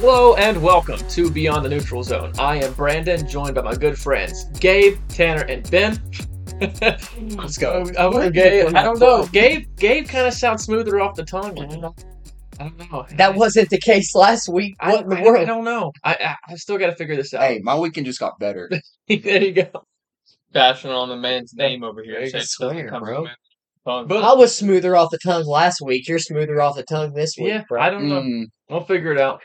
Hello and welcome to Beyond the Neutral Zone. I am Brandon, joined by my good friends Gabe, Tanner, and Ben. Let's go. I, I, Gabe, I don't know. Gabe, Gabe kind of sounds smoother off the tongue. I don't know. I don't know. That wasn't the case last week. I, What in the I- I don't know. I I, I still got to figure this out. Hey, my weekend just got better. there you go. bashing on the man's name over here. I Say it doesn't swear, bro. from him. Fun. But- I was smoother off the tongue last week. You're smoother off the tongue this week, Yeah, bro. I don't know. Mm, We'll figure it out.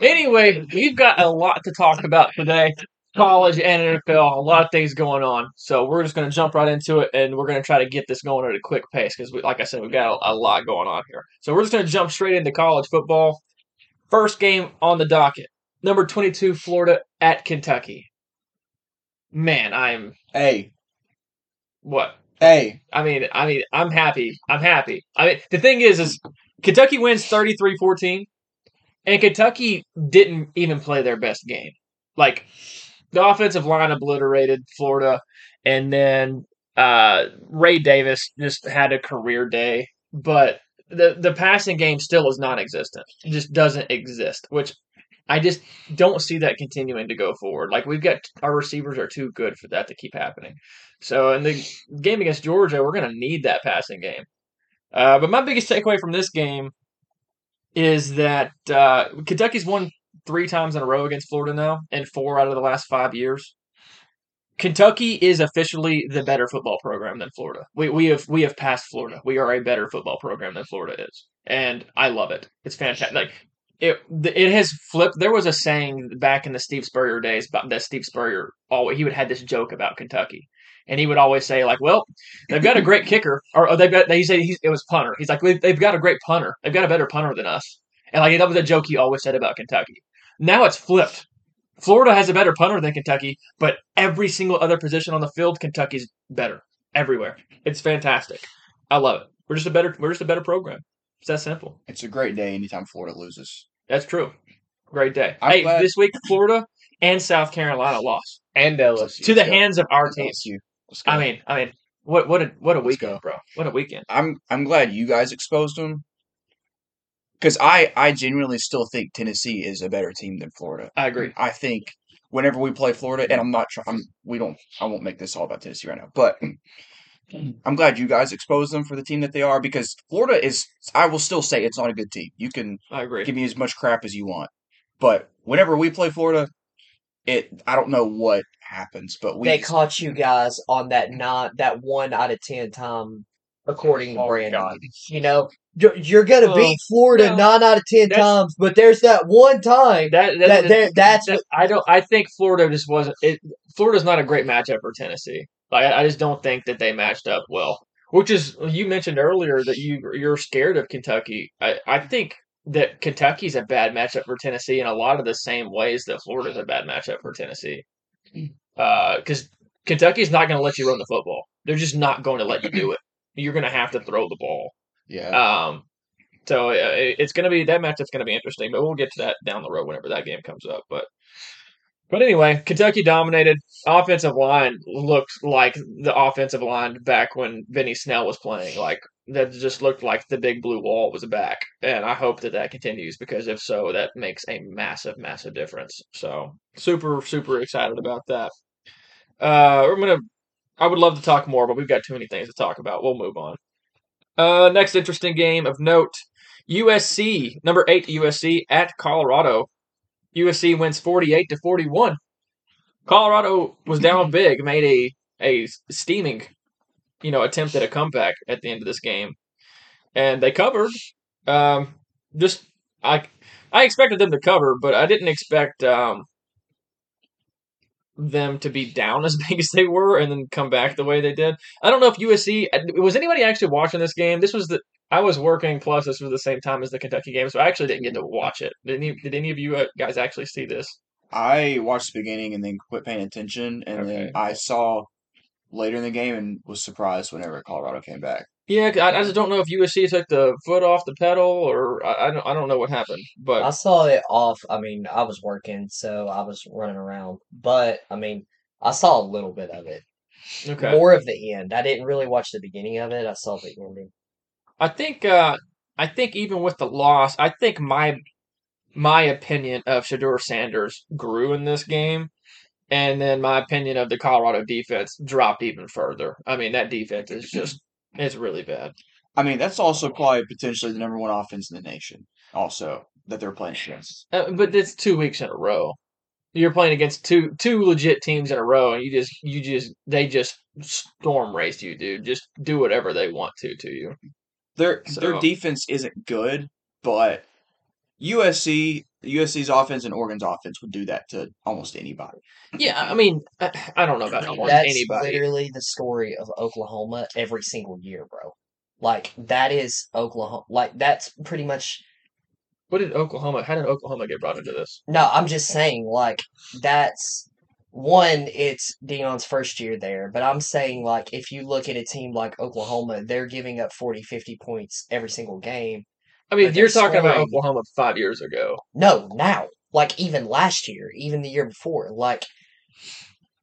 Anyway, we've got a lot to talk about today. College and NFL, a lot of things going on. So we're just going to jump right into it, and we're going to try to get this going at a quick pace because, like I said, we've got a, a lot going on here. So we're just going to jump straight into college football. First game on the docket: number twenty-two, Florida at Kentucky. Man, I'm hey, what? hey, I mean, I mean, I'm happy. I'm happy. I mean, the thing is, is Kentucky wins 33-14, and Kentucky didn't even play their best game. Like the offensive line obliterated Florida, and then uh, Ray Davis just had a career day, but the the passing game still is non-existent. It just doesn't exist, which I just don't see that continuing to go forward. Like we've got our receivers are too good for that to keep happening. So in the game against Georgia, we're going to need that passing game. Uh, but my biggest takeaway from this game is that uh, Kentucky's won three times in a row against Florida now, and four out of the last five years. Kentucky is officially the better football program than Florida. We we have we have passed Florida. We are a better football program than Florida is, and I love it. It's fantastic. Like it it has flipped. There was a saying back in the Steve Spurrier days that Steve Spurrier always he would have this joke about Kentucky, and he would always say like, "Well, they've got a great kicker, or, or they've got." He said he's, it was punter. He's like, "They've they've got a great punter. They've got a better punter than us." And like that was a joke he always said about Kentucky. Now it's flipped. Florida has a better punter than Kentucky, but every single other position on the field, Kentucky's better everywhere. It's fantastic. I love it. We're just a better we're just a better program. It's that simple. it's a great day anytime Florida loses. That's true. Great day. I'm hey, glad- this week Florida and South Carolina lost And LSU. to the so- hands of our Let's teams. You. Let's go. I mean, I mean, what what a what a Let's weekend, go. bro. What a weekend. I'm I'm glad you guys exposed them because I I genuinely still think Tennessee is a better team than Florida. I agree. I think whenever we play Florida, and I'm not trying, I'm we don't, I won't make this all about Tennessee right now, but I'm glad you guys exposed them for the team that they are because Florida is. I will still say it's not a good team. You can I agree. give me as much crap as you want, but whenever we play Florida, it I don't know what happens, but we they caught you guys on that not that one out of ten time, according to Oh, Brandon. God. You know, you're, you're gonna Well, beat Florida well, nine out of ten times, but there's that one time That, that, that that's that- I don't. I think Florida just wasn't. It, Florida's not a great matchup for Tennessee. Like I, I just don't think that they matched up well. Which is you mentioned earlier that you you're scared of Kentucky. I, I think that Kentucky's a bad matchup for Tennessee in a lot of the same ways that Florida's a bad matchup for Tennessee. Because Kentucky's not going to let you run the football. They're just not going to let you do it. You're going to have to throw the ball. yeah. Um, so uh, it- it's going to be that matchup's going to be interesting, but we'll get to that down the road whenever that game comes up. But but anyway, Kentucky dominated. Offensive line looked like the offensive line back when Benny Snell was playing. Like that just looked like the big blue wall was back, and I hope that that continues because if so, that makes a massive, massive difference. So super, super excited about that. Uh, we're gonna. I would love to talk more, but we've got too many things to talk about. We'll move on. Uh, next interesting game of note: USC number eight USC at Colorado. USC wins forty-eight to forty-one. Colorado was down big, made a a steaming, you know, attempt at a comeback at the end of this game, and they covered. Um, just I I expected them to cover, but I didn't expect um them to be down as big as they were and then come back the way they did. I don't know if USC was anybody actually watching this game. This was the I was working. Plus, this was the same time as the Kentucky game, so I actually didn't get to watch it. Did any, did any of you uh, guys actually see this? I watched the beginning and then quit paying attention, and Okay. then I saw later in the game and was surprised whenever Colorado came back. Yeah, I, I just don't know if USC took the foot off the pedal or I, I don't I don't know what happened. But I saw it off. I mean, I was working, so I was running around. But I mean, I saw a little bit of it. okay, More of the end. I didn't really watch the beginning of it. I saw the ending. I think uh, I think even with the loss, I think my my opinion of Shedeur Sanders grew in this game, and then my opinion of the Colorado defense dropped even further. I mean, that defense is just it's really bad. I mean, that's also probably potentially the number one offense in the nation. Also, that they're playing against. Uh, but it's two weeks in a row. You're playing against two two legit teams in a row, and you just you just they just storm race you, dude. Just do whatever they want to to you. Their So- their defense isn't good, but USC USC's offense and Oregon's offense would do that to almost anybody. Yeah, I mean, I, I don't know about almost anybody. That's anybody. literally the story of Oklahoma every single year, bro. Like that is Oklahoma. Like that's pretty much. What did Oklahoma? How did Oklahoma get brought into this? No, I'm just saying. Like that's one. It's Deion's first year there, but I'm saying like if you look at a team like Oklahoma, they're giving up 40, 50 points every single game. I mean, you're talking about Oklahoma five years ago. No, now, like even last year, even the year before, like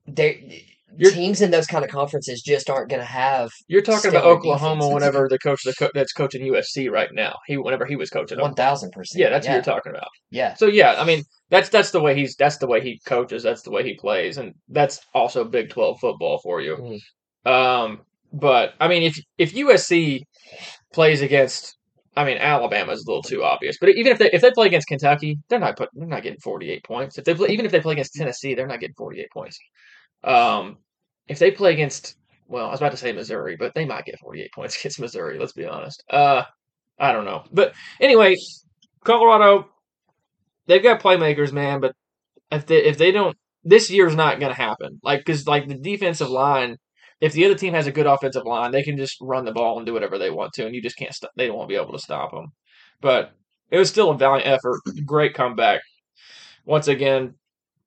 they teams in those kind of conferences just aren't going to have You're talking about Oklahoma defenses. whenever the coach the co- that's coaching USC right now. He whenever he was coaching. thousand percent. Yeah, that's yeah. what you're talking about. Yeah, So yeah, I mean that's that's the way he's that's the way he coaches. That's the way he plays, and that's also Big Twelve football for you. Mm. Um, but I mean, if if USC plays against, I mean Alabama is a little too obvious. But even if they if they play against Kentucky, they're not put they're not getting forty eight points. If they play even if they play against Tennessee, they're not getting forty eight points. Um, if they play against well, I was about to say Missouri, but they might get forty eight points against Missouri. Let's be honest. Uh, I don't know, but anyway, Colorado they've got playmakers, man. But if they if they don't, this year's not going to happen. Like because like the defensive line, if the other team has a good offensive line, they can just run the ball and do whatever they want to, and you just can't. Stop, they won't be able to stop them. But it was still a valiant effort. Great comeback. Once again,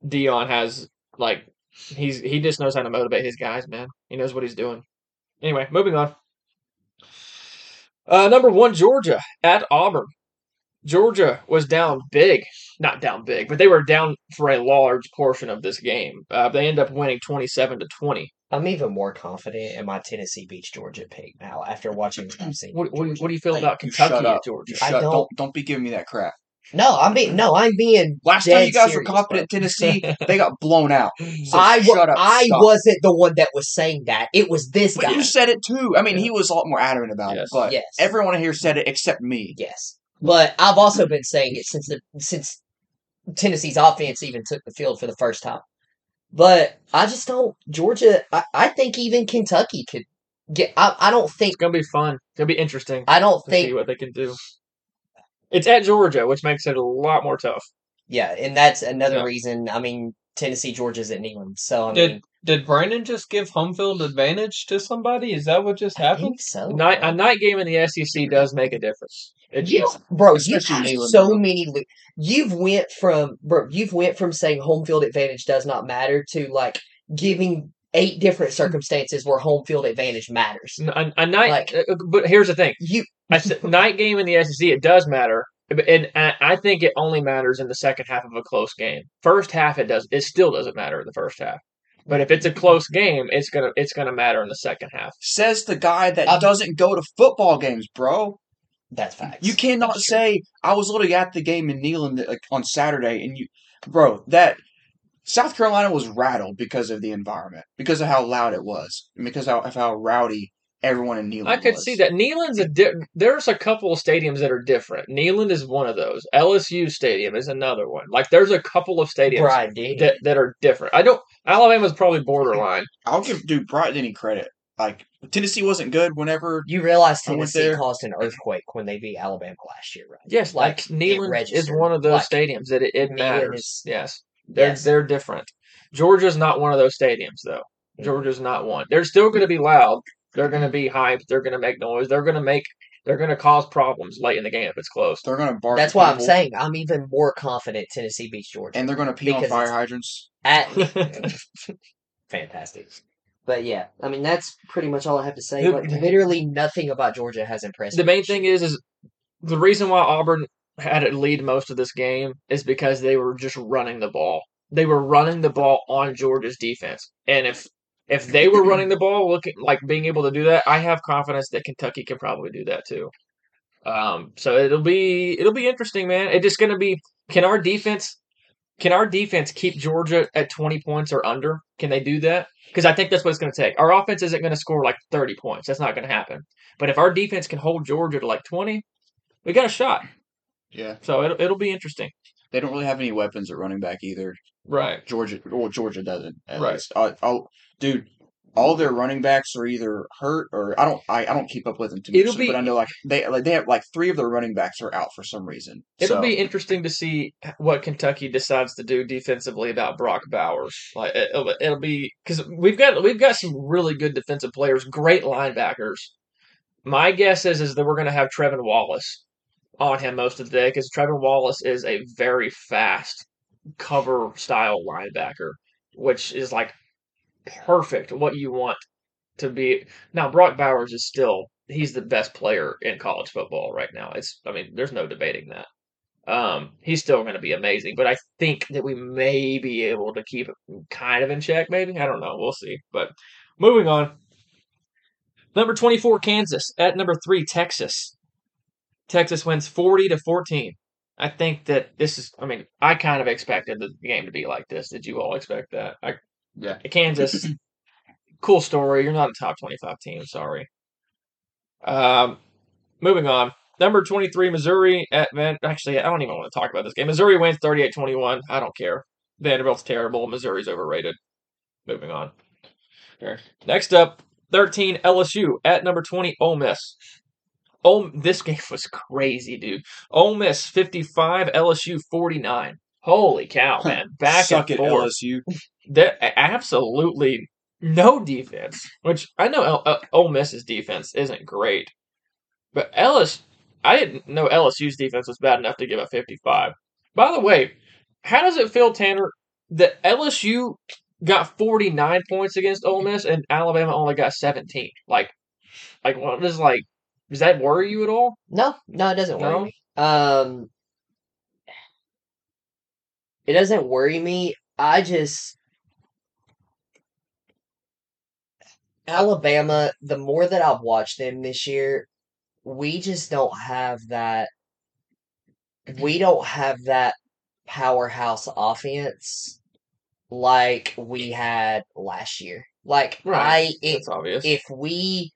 Deion has like he's he just knows how to motivate his guys, man. He knows what he's doing. Anyway, moving on. Uh, number one, Georgia at Auburn. Georgia was down big, not down big, but they were down for a large portion of this game. Uh, they end up winning twenty-seven to twenty. I'm even more confident in my Tennessee beats Georgia pick now after watching what I've seen. What, what, what do you feel Hey, about Kentucky shut at up. Georgia? You I don't- don't don't be giving me that crap. No, I'm being no, I'm being. Last time you guys were serious, confident Tennessee, they got blown out. So I shut up. I stop. wasn't the one that was saying that. It was this But guy. you said it too. I mean, he was a lot more adamant about Yes. it. But Yes. everyone here said it except me. Yes, but I've also been saying it since the since Tennessee's offense even took the field for the first time. But I just don't Georgia. I, I think even Kentucky could get. I, I don't think. It's gonna be fun. It's gonna be interesting I don't to see think. what they can do. It's at Georgia, which makes it a lot more tough. Yeah, and that's another Yeah. reason. I mean, Tennessee Georgia's at Neyland, so I Did mean, did Brandon just give home field advantage to somebody? Is that what just I happened? think so. Night a night game in the SEC does make a difference. It, You, it's- bro, you have so bro. many. lo- You've went from, bro, you've went from saying home field advantage does not matter to like giving eight different circumstances where home field advantage matters. a, a night, Like- uh, but here's the thing: You, I said night game in the SEC, it does matter, and I I think it only matters in the second half of a close game. First half, it does, it still doesn't matter in the first half. But if it's a close game, it's gonna it's gonna matter in the second half. Says the guy that doesn't go to football games, bro. that's facts. You cannot That's true. say I was literally at the game in Neyland like on Saturday, and you, bro, that South Carolina was rattled because of the environment, because of how loud it was, and because of how, of how rowdy everyone in Neyland. I could was. see that. Neyland's a di- there's a couple of stadiums that are different. Neyland is one of those. LSU Stadium is another one. Like there's a couple of stadiums Brian that that are different. I don't. Alabama's probably borderline. I'll give dude Bryant any credit. Like Tennessee wasn't good whenever You realize I went Tennessee there. caused an earthquake when they beat Alabama last year, right? Yes, like, Like, Neyland is one of those Like, stadiums that it, it matters. is- yes, they're Yes. they're different. Georgia's not one of those stadiums though. Mm-hmm. Georgia's not one. They're still going to be loud. They're going to be hyped. They're going to make noise. They're going to make. They're going to cause problems late in the game if it's close. they're gonna bark. That's at why I'm saying I'm even more confident Tennessee beats Georgia. and they're gonna pee on because fire it's- hydrants. At fantastic. But yeah, I mean that's pretty much all I have to say. The- Like literally nothing about Georgia has impressed me. the me. main thing is, is the reason why Auburn had it lead most of this game is because they were just running the ball. They were running the ball on Georgia's defense, and if if they were running the ball, looking like being able to do that, I have confidence that Kentucky can probably do that too. Um, so it'll be it'll be interesting, man. It's just going to be can our defense can our defense keep Georgia at 20 points or under? Can they do that? Because I think that's what it's going to take. Our offense isn't going to score like 30 points. That's not going to happen. But if our defense can hold Georgia to like 20, we got a shot. Yeah, So it'll, it'll be interesting. they don't really have any weapons at running back either. Right. Georgia, well, Georgia doesn't. Right. least. I, I'll, dude, all their running backs are either hurt or I don't. I, I don't keep up with them too much. It'll be- but I know like they like they have like three of their running backs are out for some reason. It'll So, be interesting to see what Kentucky decides to do defensively about Brock Bowers. Like it- it'll, it'll be because we've got we've got some really good defensive players, great linebackers. My guess is is that we're going to have Trevin Wallace on him most of the day because Trevin Wallace is a very fast cover style linebacker, which is like perfect what you want to be. Now Brock Bowers is still he's the best player in college football right now. It's I mean there's no debating that. Um, he's still going to be amazing, but I think that we may be able to keep it kind of in check. Maybe I don't know. We'll see. But moving on. Number twenty-four, Kansas at number three, Texas. Texas wins forty to fourteen. I think that this is. I mean, I kind of expected the game to be like this. Did you all expect that? I, Yeah. Kansas, cool story. You're not a top twenty-five team. Sorry. Um, moving on. Number 23, Missouri at Van. Actually, I don't even want to talk about this game. Missouri wins 38 21. I don't care. Vanderbilt's terrible. Missouri's overrated. Moving on. Fair. Next up, 13, LSU at number 20, Ole Miss. Ole, this game was crazy, dude. Ole Miss 55, LSU 49. Holy cow, man. Back suck and it, forth. LSU. There absolutely no defense, which I know L- uh, Ole Miss's defense isn't great, but Ellis, I didn't know LSU's defense was bad enough to give up 55. By the way, how does it feel, Tanner, that LSU got 49 points against Ole Miss and Alabama only got 17? Like, like what is like? Does that worry you at all? No, no, it doesn't worry No? me. Um, it doesn't worry me. I just Alabama. The more that I've watched them this year, we just don't have that. Mm-hmm. We don't have that powerhouse offense like we had last year. Like Right. I, if obvious. if we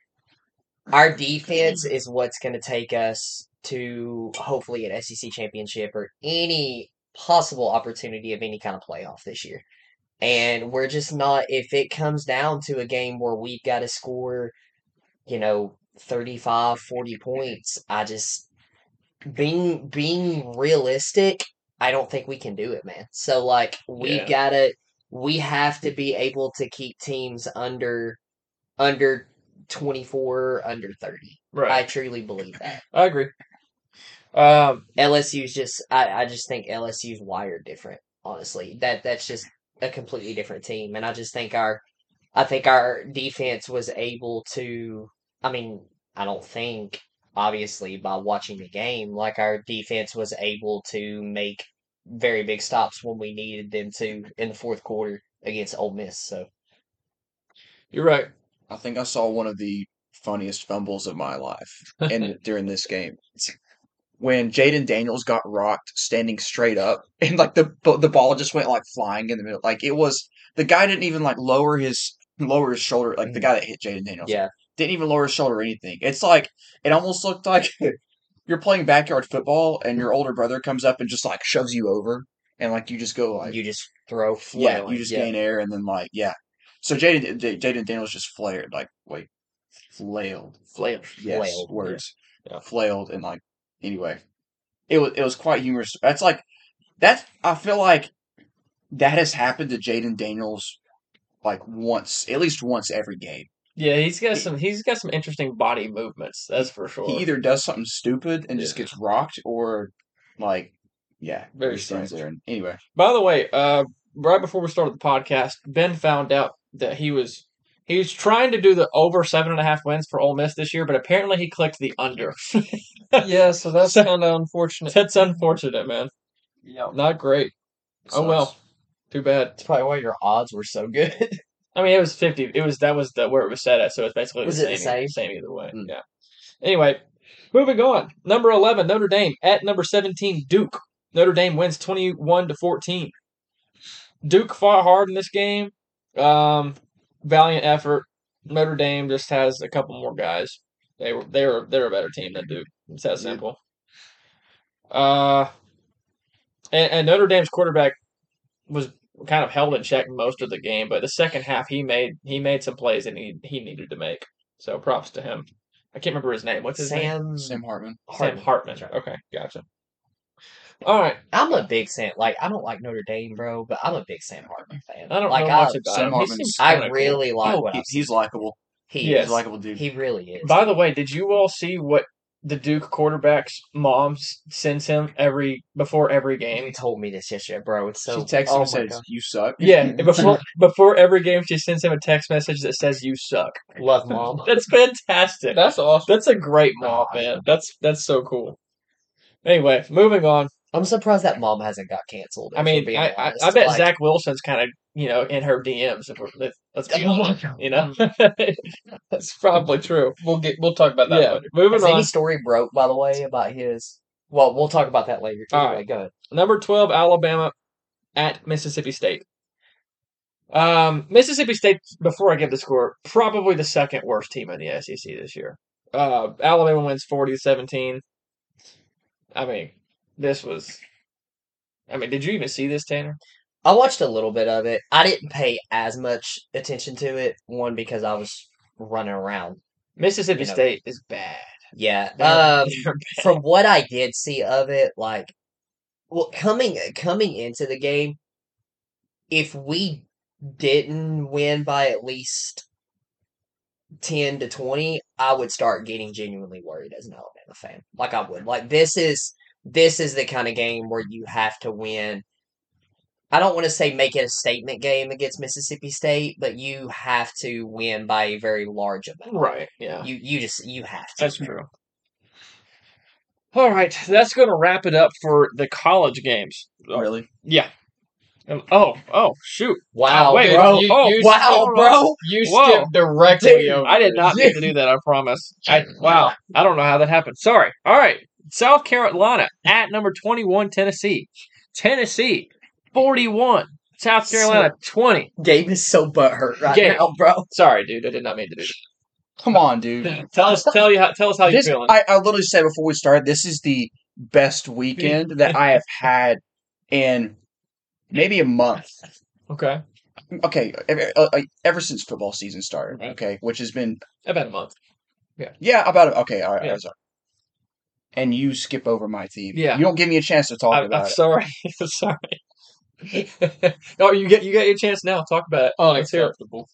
our defense is what's going to take us to hopefully an SEC championship or any possible opportunity of any kind of playoff this year. And we're just not if it comes down to a game where we've got to score, you know, 35 40 points, I just being being realistic, I don't think we can do it, man. So like we Yeah. got to we have to be able to keep teams under under 24 under 30 Right. i truly believe that I agree. Um, lsu's just I, I just think lsu's wired different honestly that that's just a completely different team and i just think our i think our defense was able to i mean i don't think obviously by watching the game like our defense was able to make very big stops when we needed them to in the fourth quarter against Ole Miss so you're right. I think I saw one of the funniest fumbles of my life in during this game. When Jayden Daniels got rocked standing straight up and like the the ball just went like flying in the middle. Like it was the guy didn't even like lower his lower his shoulder like the mm. guy that hit Jayden Daniels. yeah Didn't even lower his shoulder or anything. It's like it almost looked like you're playing backyard football and your older brother comes up and just like shoves you over and like you just go like you just throw yeah, you just yeah. gain air and then like yeah. So Jayden Jayden Daniels just flared like wait flailed Flail. yes Flailed, yeah. words Yeah. flailed and like anyway it was it was quite humorous. That's like that's I feel like that has happened to Jayden Daniels like once at least once every game. Yeah, he's got some. He's got some interesting body movements. That's for sure. He either does something stupid and just gets rocked or like yeah Very strange. there and anyway By the way, uh, right before we started the podcast, Ben found out that he was he was trying to do the over seven and a half wins for Ole Miss this year, but apparently he clicked the under. yeah, so that's So- kind of unfortunate. That's unfortunate, man. Yeah. Not great. Oh well, too bad. That's probably why your odds were so good. I mean, it was fifty. It was that was the where it was set at, so it's basically Was the it same. the same? Same either way. Mm. Yeah. Anyway, Moving on. Number 11, Notre Dame. At number 17, Duke. Notre Dame wins 21 to 14. Duke fought hard in this game. Um, valiant effort. Notre Dame just has a couple more guys. They were they were they're a better team than Duke. It's that simple. Uh, and, and Notre Dame's quarterback was kind of held in check most of the game, but the second half he made he made some plays and he he needed to make. So props to him. I can't remember his name. What's his name? Sam. Sam Hartman. Sam Hartman. That's right. Okay, gotcha. All right. I'm a big Sam. Like I don't like Notre Dame, bro, but I'm a big Sam Hartman fan. I don't like know I, about Sam him. Hartman's- I kinda cool. really like Oh, what he- I've he's likable. He Yes. He's likable dude. He really is. By the way, did you all see what the Duke quarterback's mom sends him every before every game. He told me this yesterday, bro. It's so. she texted oh him my and says, God. "You suck." Yeah, before before every game, she sends him a text message that says "You suck." love mom. That's fantastic. That's awesome. That's a great mom, man. That's that's so cool. Anyway, moving on. I'm surprised that mom hasn't got canceled. I mean, I, I. I bet Like, Zach Wilson's kind of you know in her DMs. If, we're, if let's be honest, God. you know, that's probably true. We'll get. We'll talk about that Yeah, later. moving Has on. any story broke, by the way, about his? Well, we'll talk about that later. All Anyway, right. go ahead. Number 12, Alabama at Mississippi State. Um, Mississippi State, before I give the score, probably the second worst team in the SEC this year. Uh, Alabama wins 40 to 17. I mean, this was. I mean, did you even see this, Tanner? I watched a little bit of it. I didn't pay as much attention to it. One because I was running around. Mississippi You know. State is bad. Yeah. Um, bad. from what I did see of it, like, well, coming coming into the game, if we didn't win by at least ten to twenty, I would start getting genuinely worried as an Alabama fan. Like I would. Like this is this is the kind of game where you have to win. I don't want to say make it a statement game against Mississippi State, but you have to win by a very large amount. Right, yeah. You you just you have to. That's true. All right, that's going to wrap it up for the college games. Really? Yeah. Um, oh, oh, shoot. Wow, wait, bro. you- oh, wow, hold bro. You Whoa. skipped directly Dude, over. I did not mean to do that, I promise. I, wow. I don't know how that happened. Sorry. All right. South Carolina at number 21, Tennessee. Tennessee, 41. South Carolina, 20. Gabe is so butthurt right Gabe. now, bro. Sorry, dude. I did not mean to do that. Come on, dude. Tell us, tell you, how, tell us how you're feeling. I, I literally said before we started, this is the best weekend that I have had in maybe a month. okay. Okay, ever, uh, uh, ever since football season started. Right. Okay, which has been About a month. yeah Yeah, about okay. All right, Yeah. I'm sorry. And you skip over my team. Yeah. you don't give me a chance to talk I, about I'm it. sorry. I'm sorry. oh, you get you get your chance now. Talk about it. Let's hear it. Unacceptable.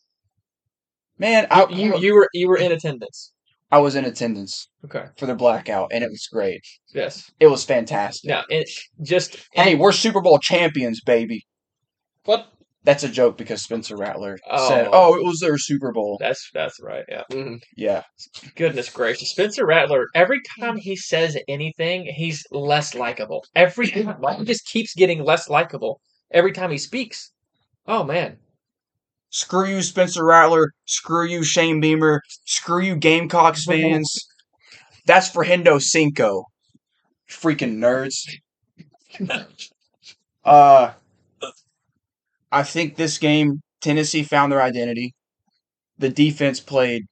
Man, I, You, you were you were in attendance. I was in attendance Okay. for the blackout, and it was great. Yes. It was fantastic. Yeah, it just Hey, we're Super Bowl champions, baby. What? That's a joke because Spencer Rattler Oh. said, "Oh, it was their Super Bowl." that's that's right. Yeah. Yeah, Goodness gracious, Spencer Rattler. Every time he says anything, he's less likable. Every time, he just keeps getting less likable every time he speaks. Oh man. screw you, Spencer Rattler. Screw you, Shane Beamer. Screw you, Gamecocks fans. That's for Hendo Cinco. Freaking nerds. Uh, I think this game, Tennessee found their identity. The defense played.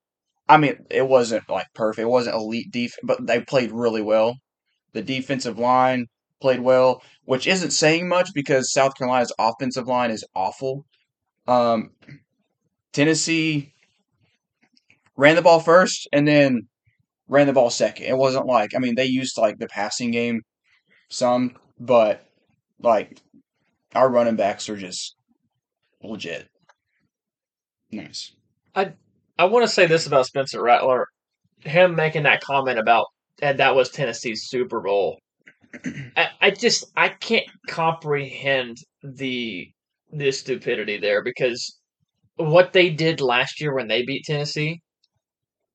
I mean, it wasn't like perfect. It wasn't elite defense, but they played really well. The defensive line played well, which isn't saying much because South Carolina's offensive line is awful. Um, Tennessee ran the ball first and then ran the ball second. It wasn't like I mean they used like the passing game some, but like our running backs are just legit. Nice. I I want to say this about Spencer Rattler. Him making that comment about and that was Tennessee's Super Bowl. I, I just I can't comprehend the the stupidity there because what they did last year when they beat Tennessee,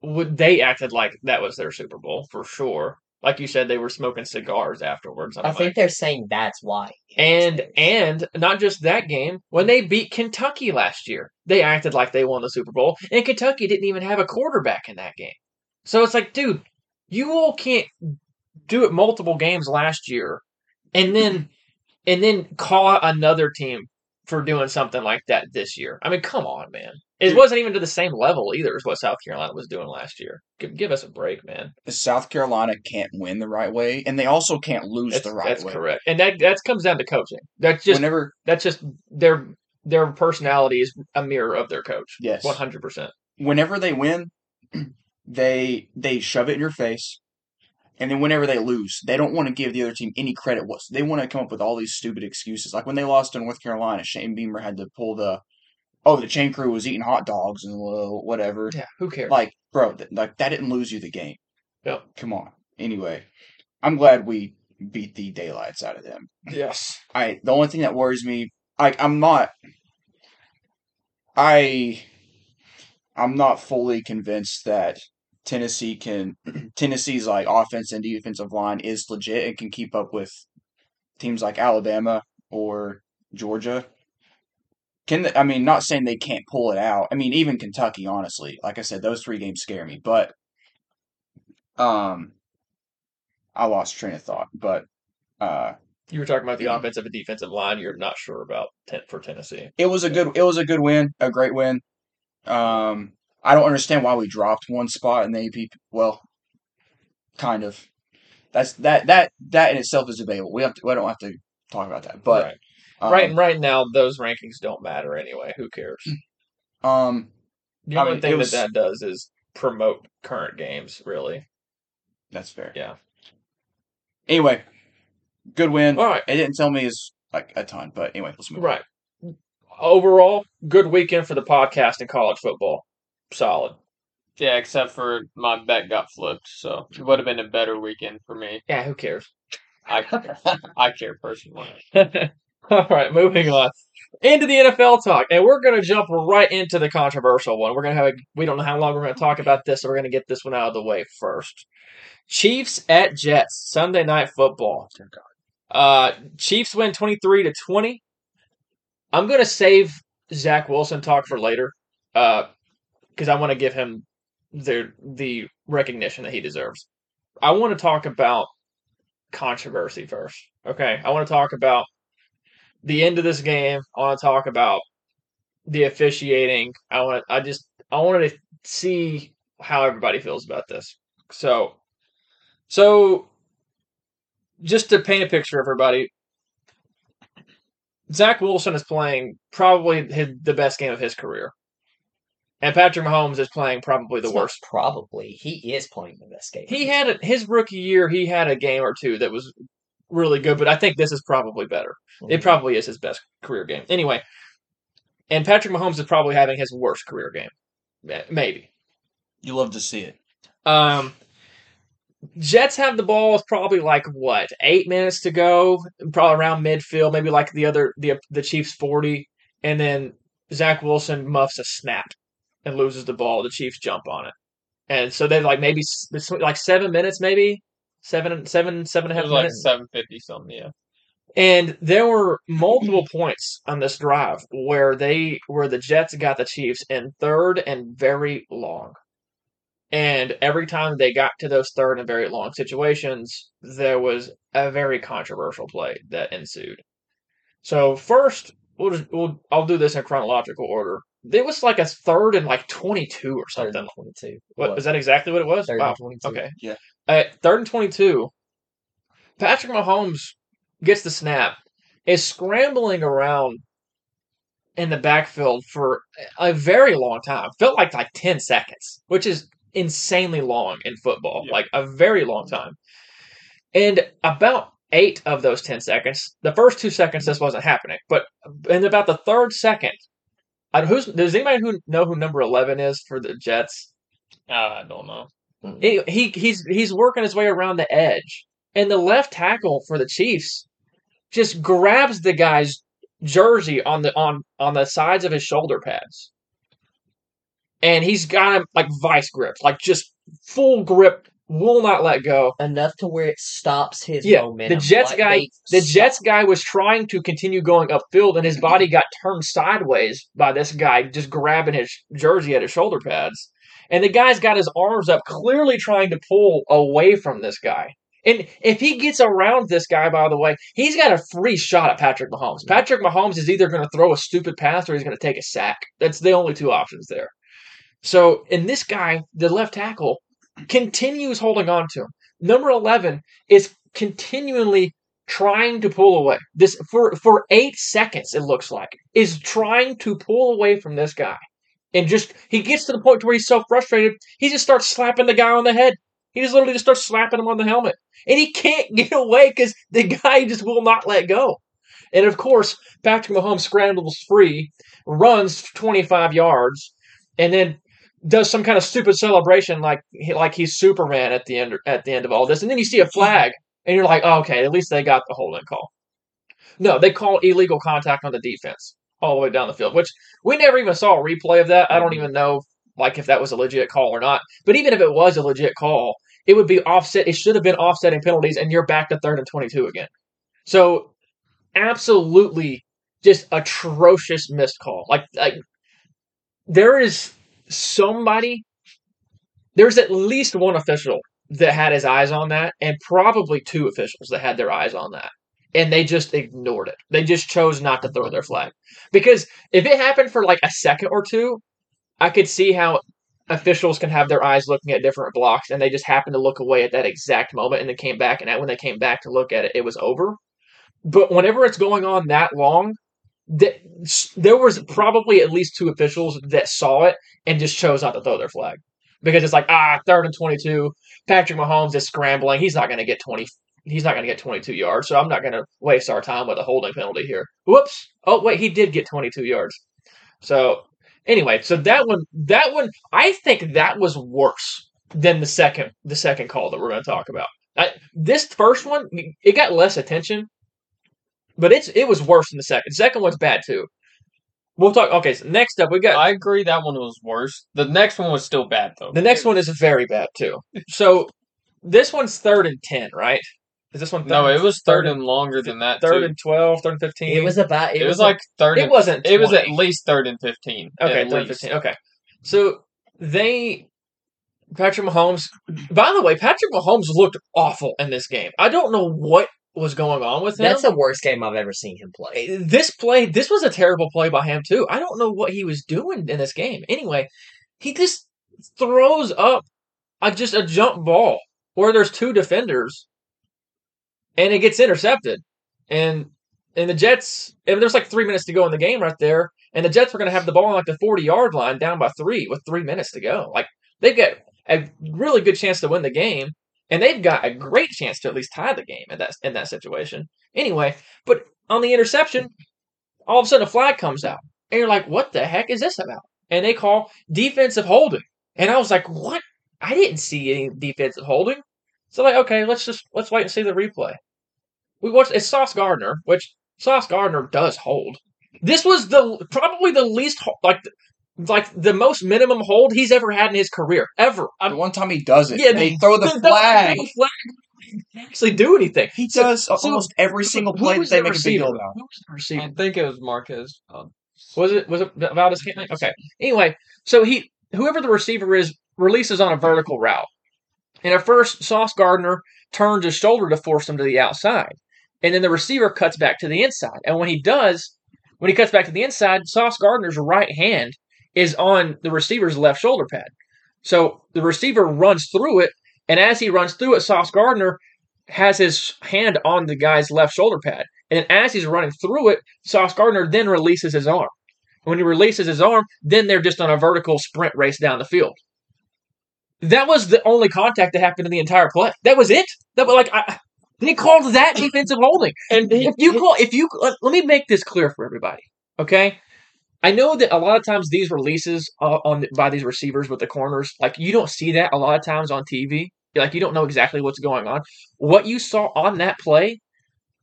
would they acted like that was their Super Bowl for sure. Like you said, they were smoking cigars afterwards. I like, think they're saying that's why. and and not just that game, when they beat Kentucky last year, they acted like they won the Super Bowl, and Kentucky didn't even have a quarterback in that game. So it's like, dude, You all can't do it multiple games last year, and then and then call out another team for doing something like that this year. I mean, come on, man. It Dude. wasn't even to the same level either as what South Carolina was doing last year. Give, give us a break, man. South Carolina can't win the right way, and they also can't lose That's, the right that's way. correct, and that that comes down to coaching. That's just Whenever that's just their their personality is a mirror of their coach. yes, One hundred percent. whenever they win, they they shove it in your face, and then whenever they lose, they don't want to give the other team any credit. What they want to come up with all these stupid excuses, like when they lost to North Carolina, Shane Beamer had to pull the, oh, the chain crew was eating hot dogs and whatever. Yeah, who cares? Like, bro, th- like that didn't lose you the game. Yep. Come on. Anyway, I'm glad we beat the daylights out of them. yes, I the only thing that worries me, like I'm not, I, I'm not fully convinced that Tennessee can Tennessee's like offense and defensive line is legit and can keep up with teams like Alabama or Georgia. Can they, I mean not saying they can't pull it out. I mean even Kentucky, honestly, like I said, those three games scare me. But um, I lost train of thought. But uh, you were talking about the Mhm. offensive and defensive line. You're not sure about ten, for Tennessee. it was a good it was a good win, a great win. Um, I don't understand why we dropped one spot in the AP. Well, kind of. That's that that that in itself is debatable. We have to. We don't have to talk about that. But right, um, right, right now those rankings don't matter anyway. Who cares? Um, The I only mean, thing was- that that does is promote current games. Really. that's fair. Yeah. Anyway, good win. All right. It didn't tell me is like a ton, but anyway, let's move. on. Right. Overall, good weekend for the podcast and college football. Solid. Yeah, except for my bet got flipped, so it would have been a better weekend for me. Yeah, who cares? I I care personally. All right, moving on into the NFL talk, and we're going to jump right into the controversial one. We're going to have a, we don't know how long we're going to talk about this, so we're going to get this one out of the way first. Chiefs at Jets Sunday night football. Uh, Chiefs win twenty three to twenty. I'm going to save Zach Wilson talk for later, because I want to give him the the recognition that he deserves. I want to talk about controversy first. Okay, I want to talk about the end of this game. I want to talk about the officiating. I want. To, I just. I wanted to see how everybody feels about this. So, so just to paint a picture, everybody. Zach Wilson is playing probably his, the best game of his career, and Patrick Mahomes is playing probably the It's not worst. Probably he is playing the best game. He had a, his rookie year. He had a game or two that was really good, but I think this is probably better. Mm-hmm. It probably is his best career game. Anyway, and Patrick Mahomes is probably having his worst career game. Maybe. You love to see it. Um, Jets have the ball with probably like what eight minutes to go, probably around midfield, maybe like the other the the Chiefs forty, and then Zach Wilson muffs a snap and loses the ball. The Chiefs jump on it, and so they like maybe like seven minutes, maybe seven, seven, seven and a half. It half was like minutes. seven fifty something. Yeah. And there were multiple points on this drive where they where the Jets got the Chiefs in third and very long. And every time they got to those third and very long situations, there was a very controversial play that ensued. So first, we'll just, we'll I'll do this in chronological order. It was like a third and like twenty two or something. and twenty-two. What is that exactly what it was? Third Wow. and twenty-two. Okay. Yeah. At third and 22, Patrick Mahomes gets the snap, is scrambling around in the backfield for a very long time. Felt like like 10 seconds, which is insanely long in football. Yeah. Like a very long time. And about eight of those 10 seconds, the first two seconds, this wasn't happening. But in about the third second, I, who's, does anybody who know who number 11 is for the Jets? Uh, I don't know. he, he he's he's working his way around the edge, and the left tackle for the Chiefs just grabs the guy's jersey on the on on the sides of his shoulder pads, and he's got him like vice gripped, like just full grip will not let go. enough to where it stops his Yeah, momentum. the Jets Like, guy, the stop- Jets guy was trying to continue going upfield, and his body got turned sideways by this guy just grabbing his jersey at his shoulder pads. And the guy's got his arms up, clearly trying to pull away from this guy. And if he gets around this guy, by the way, he's got a free shot at Patrick Mahomes. Mm-hmm. Patrick Mahomes is either going to throw a stupid pass or he's going to take a sack. That's the only two options there. So, and this guy, the left tackle, continues holding on to him. Number 11 is continually trying to pull away. This for for 8 seconds it looks like is trying to pull away from this guy. And just he gets to the point where he's so frustrated, he just starts slapping the guy on the head. He just literally just starts slapping him on the helmet. And he can't get away cuz the guy just will not let go. And of course, Patrick Mahomes scrambles free, runs 25 yards, and then does some kind of stupid celebration like like he's Superman at the end at the end of all this, and then you see a flag, and you're like, oh, okay, at least they got the holding call. No, they call illegal contact on the defense all the way down the field, which we never even saw a replay of that. I don't mm-hmm. even know like if that was a legit call or not. But even if it was a legit call, it would be offset. It should have been offsetting penalties, and you're back to third and twenty-two again. So absolutely just atrocious missed call. Like like there is somebody there's at least one official that had his eyes on that and probably two officials that had their eyes on that. And they just ignored it. They just chose not to throw their flag. Because if it happened for like a second or two i could see how officials can have their eyes looking at different blocks and they just happened to look away at that exact moment and then came back. And when they came back to look at it it was over. But whenever it's going on that long th- there was probably at least two officials that saw it and just chose not to throw their flag. Because it's like ah third and 22 patrick mahomes is scrambling. He's not going to get 20 he's not going to get 22 yards so i'm not going to waste our time with a holding penalty here. Whoops. Oh wait he did get 22 yards. So anyway so that one that one i think that was worse than the second the second call that we're going to talk about. I, this first one it got less attention but it's it was worse than the second. Second one's bad too. We'll talk. Okay, so next up we got I agree that one was worse. The next one was still bad though. the next one is very bad too. So this one's third and ten, right? Is this one? Third No, it was third third and longer than that. third too. and twelve, third and fifteen. It was about. It, It was a- like third. It and, wasn't. It was at least third and fifteen. okay. at Third and fifteen. Okay, so they Patrick Mahomes. By the way, Patrick Mahomes looked awful in this game. I don't know what was going on with him. that's the worst game I've ever seen him play. this play, this was a terrible play by him too. I don't know what he was doing in this game. Anyway, he just throws up a, just a jump ball where there's two defenders, and it gets intercepted. And and the Jets, and there's like three minutes to go in the game right there, and the Jets were going to have the ball on like the 40 yard line, down by three with three minutes to go. Like they've got a really good chance to win the game, and they've got a great chance to at least tie the game in that in that situation. Anyway, but on the interception, all of a sudden a flag comes out, and you're like, "What the heck is this about?" And they call defensive holding, and I was like, "What? I didn't see any defensive holding." So like, okay, let's just let's wait and see the replay. We watched it's Sauce Gardner, which Sauce Gardner does hold. This was the probably the least like like the most minimum hold he's ever had in his career ever. The one time he does it, Yeah, they throw the the- flag. the flag actually do anything. He So- does so almost every single play that they the make a big deal about. Who was the receiver? I think it was Marquez. Um, Was it was it Valdes-Scantling? Okay. Anyway, so he whoever the receiver is releases on a vertical route. And at first, Sauce Gardner turns his shoulder to force him to the outside. And then the receiver cuts back to the inside. And when he does, when he cuts back to the inside, Sauce Gardner's right hand is on the receiver's left shoulder pad. So the receiver runs through it, and as he runs through it, Sauce Gardner has his hand on the guy's left shoulder pad. And then as he's running through it, Sauce Gardner then releases his arm. When he releases his arm, then they're just on a vertical sprint race down the field. That was the only contact that happened in the entire play. That was it. That was like I, they called that defensive holding. and If you call, if you let me make this clear for everybody, okay? I know that a lot of times these releases on by these receivers with the corners, like you don't see that a lot of times on TV. Like you don't know exactly what's going on. What you saw on that play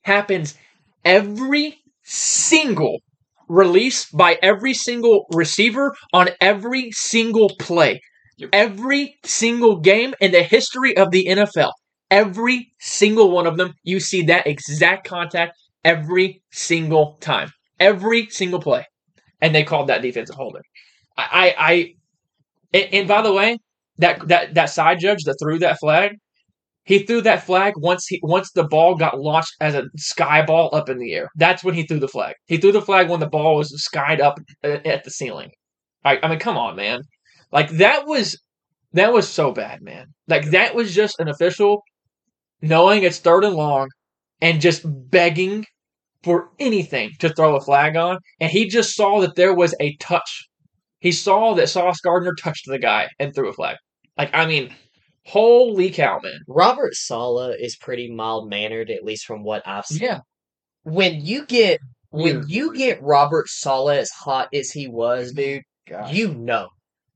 happens every single release by every single receiver on every single play. Every single game in the history of the NFL, every single one of them, you see that exact contact every single time, every single play, and they called that defensive holding. I, I, I and, by the way, that that that side judge that threw that flag, he threw that flag once he once the ball got launched as a sky ball up in the air. That's when he threw the flag. He threw the flag when the ball was skied up at at the ceiling. I, I mean, come on, man. Like that was that was so bad, man. Like that was just an official knowing it's third and long and just begging for anything to throw a flag on, and he just saw that there was a touch. He saw that Sauce Gardner touched the guy and threw a flag. Like I mean, holy cow, man. Robert Saleh is pretty mild mannered, at least from what I've seen. Yeah, When you get when you get Robert Saleh as hot as he was, dude, you know.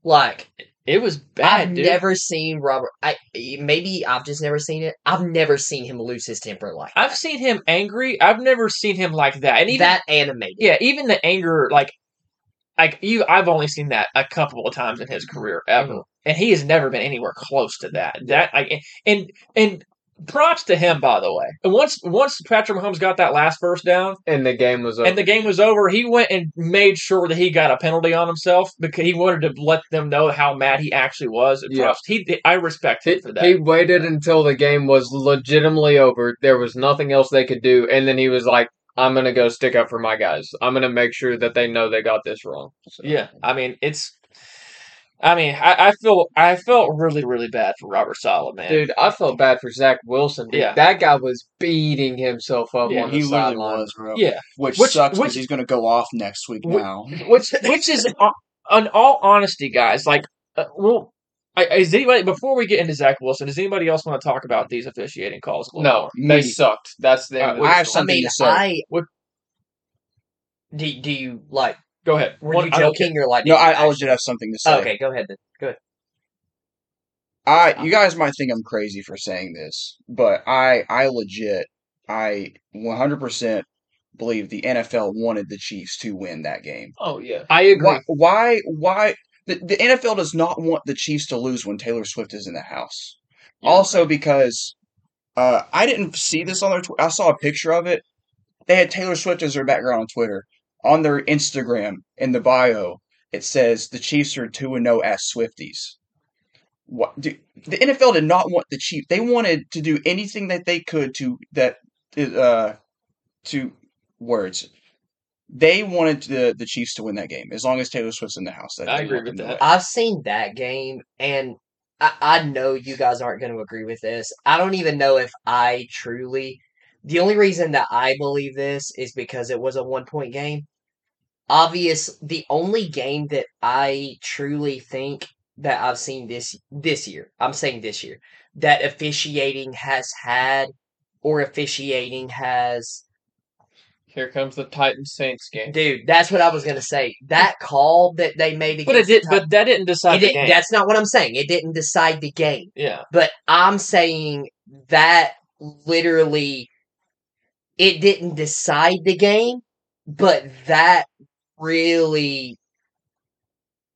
Like it was bad, I've dude. never seen Robert. I maybe I've just never seen it. I've never seen him lose his temper like I've that. seen him angry. I've never seen him like that. And even that animated. yeah, even the anger, like, like you, I've only seen that a couple of times in his career ever, Mhm. and he has never been anywhere close to that. That, I, and and props to him, by the way. And once once Patrick Mahomes got that last first down And the game was over. and the game was over, he went and made sure that he got a penalty on himself because he wanted to let them know how mad he actually was. And Yeah. props, he, I respect him He, for that. he waited until the game was legitimately over. There was nothing else they could do, and then he was like, "I'm gonna go stick up for my guys. I'm gonna make sure that they know they got this wrong." So, Yeah, I mean it's. I mean, I, I feel I felt really really bad for Robert Saleh, man. dude, I felt bad for Zach Wilson. Dude. Yeah. that guy was beating himself up Yeah, on He the literally sideline. was, bro. Yeah, Which, Which- sucks because he's going to go off next week Wh- now. which which is uh, in all honesty, guys. Like, uh, well, I, is anybody before we get into Zach Wilson? Does anybody else want to talk about these officiating calls? a No, they Me. sucked. That's the Uh, end I have story. I mean, something to say. I What- do. Do you like? Go ahead. Were One- you joking or like? No, I, I actually- legit have something to say. Okay, go ahead. Then. Go ahead. I you guys might think I'm crazy for saying this, but I I legit I 100% believe the NFL wanted the Chiefs to win that game. Oh yeah. I agree. Why why why the, the NFL does not want the Chiefs to lose when Taylor Swift is in the house. Also because uh I didn't see this on their tw- I saw a picture of it. They had Taylor Swift as their background on Twitter. On their Instagram in the bio, it says the Chiefs are 2 and 0 as Swifties. What do, the NFL did not want the Chiefs. They wanted to do anything that they could to that uh to words. They wanted the the Chiefs to win that game as long as Taylor Swift's in the house. That I agree with that. I've seen that game, and I, I know you guys aren't going to agree with this. I don't even know if I truly. The only reason that I believe this is because it was a one point game. Obvious, the only game that I truly think that I've seen this this year. I'm saying this year that officiating has had or officiating has Here comes the Titans Saints game. dude that's what i was gonna say that call that they made against but it did. the Ti- But that didn't decide it the didn't- game. that's not what i'm saying it didn't decide the game yeah. but i'm saying that literally it didn't decide the game but that really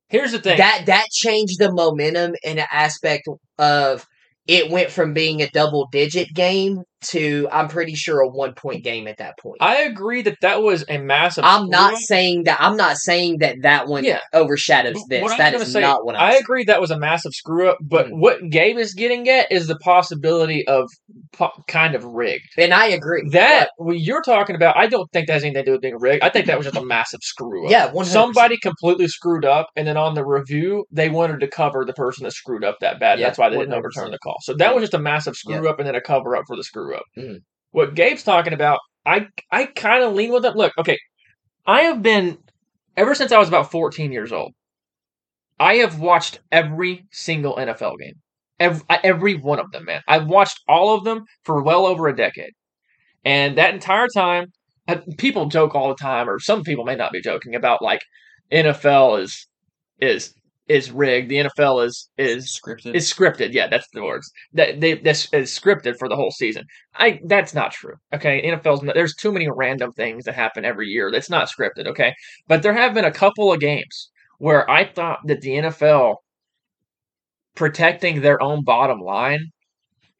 Here's the thing. that that changed the momentum in an aspect of it went from being a double digit game to i'm pretty sure a one point game at that point I agree that that was a massive. I'm not saying that. I'm not saying that that one Yeah. overshadows this. what That is say, not what I'm I saying. agree that was a massive screw up, but Mm. what Gabe is getting at is the possibility of po- kind of rigged. And I agree. That what you're talking about, I don't think that has anything to do with being rigged. I think that was just a massive screw up. Yeah, 100%. Somebody completely screwed up, and then on the review, they wanted to cover the person that screwed up that bad. Yeah, That's why they didn't overturn the call. So that was just a massive screw up, and then a cover up for the screw up. Mhm. What Gabe's talking about, I I kind of lean with it. Look, okay, I have been ever since I was about 14 years old. I have watched every single NFL game, every, every one of them, man. I've watched all of them for well over a decade, and that entire time, uh, people joke all the time, or some people may not be joking about like NFL is is is rigged. The NFL is is Scripted. is scripted. Yeah, that's the words. That they that's is scripted for the whole season. I that's not true. Okay, NFL's not, there's too many random things that happen every year. That's not scripted. Okay, but there have been a couple of games where I thought that the NFL protecting their own bottom line,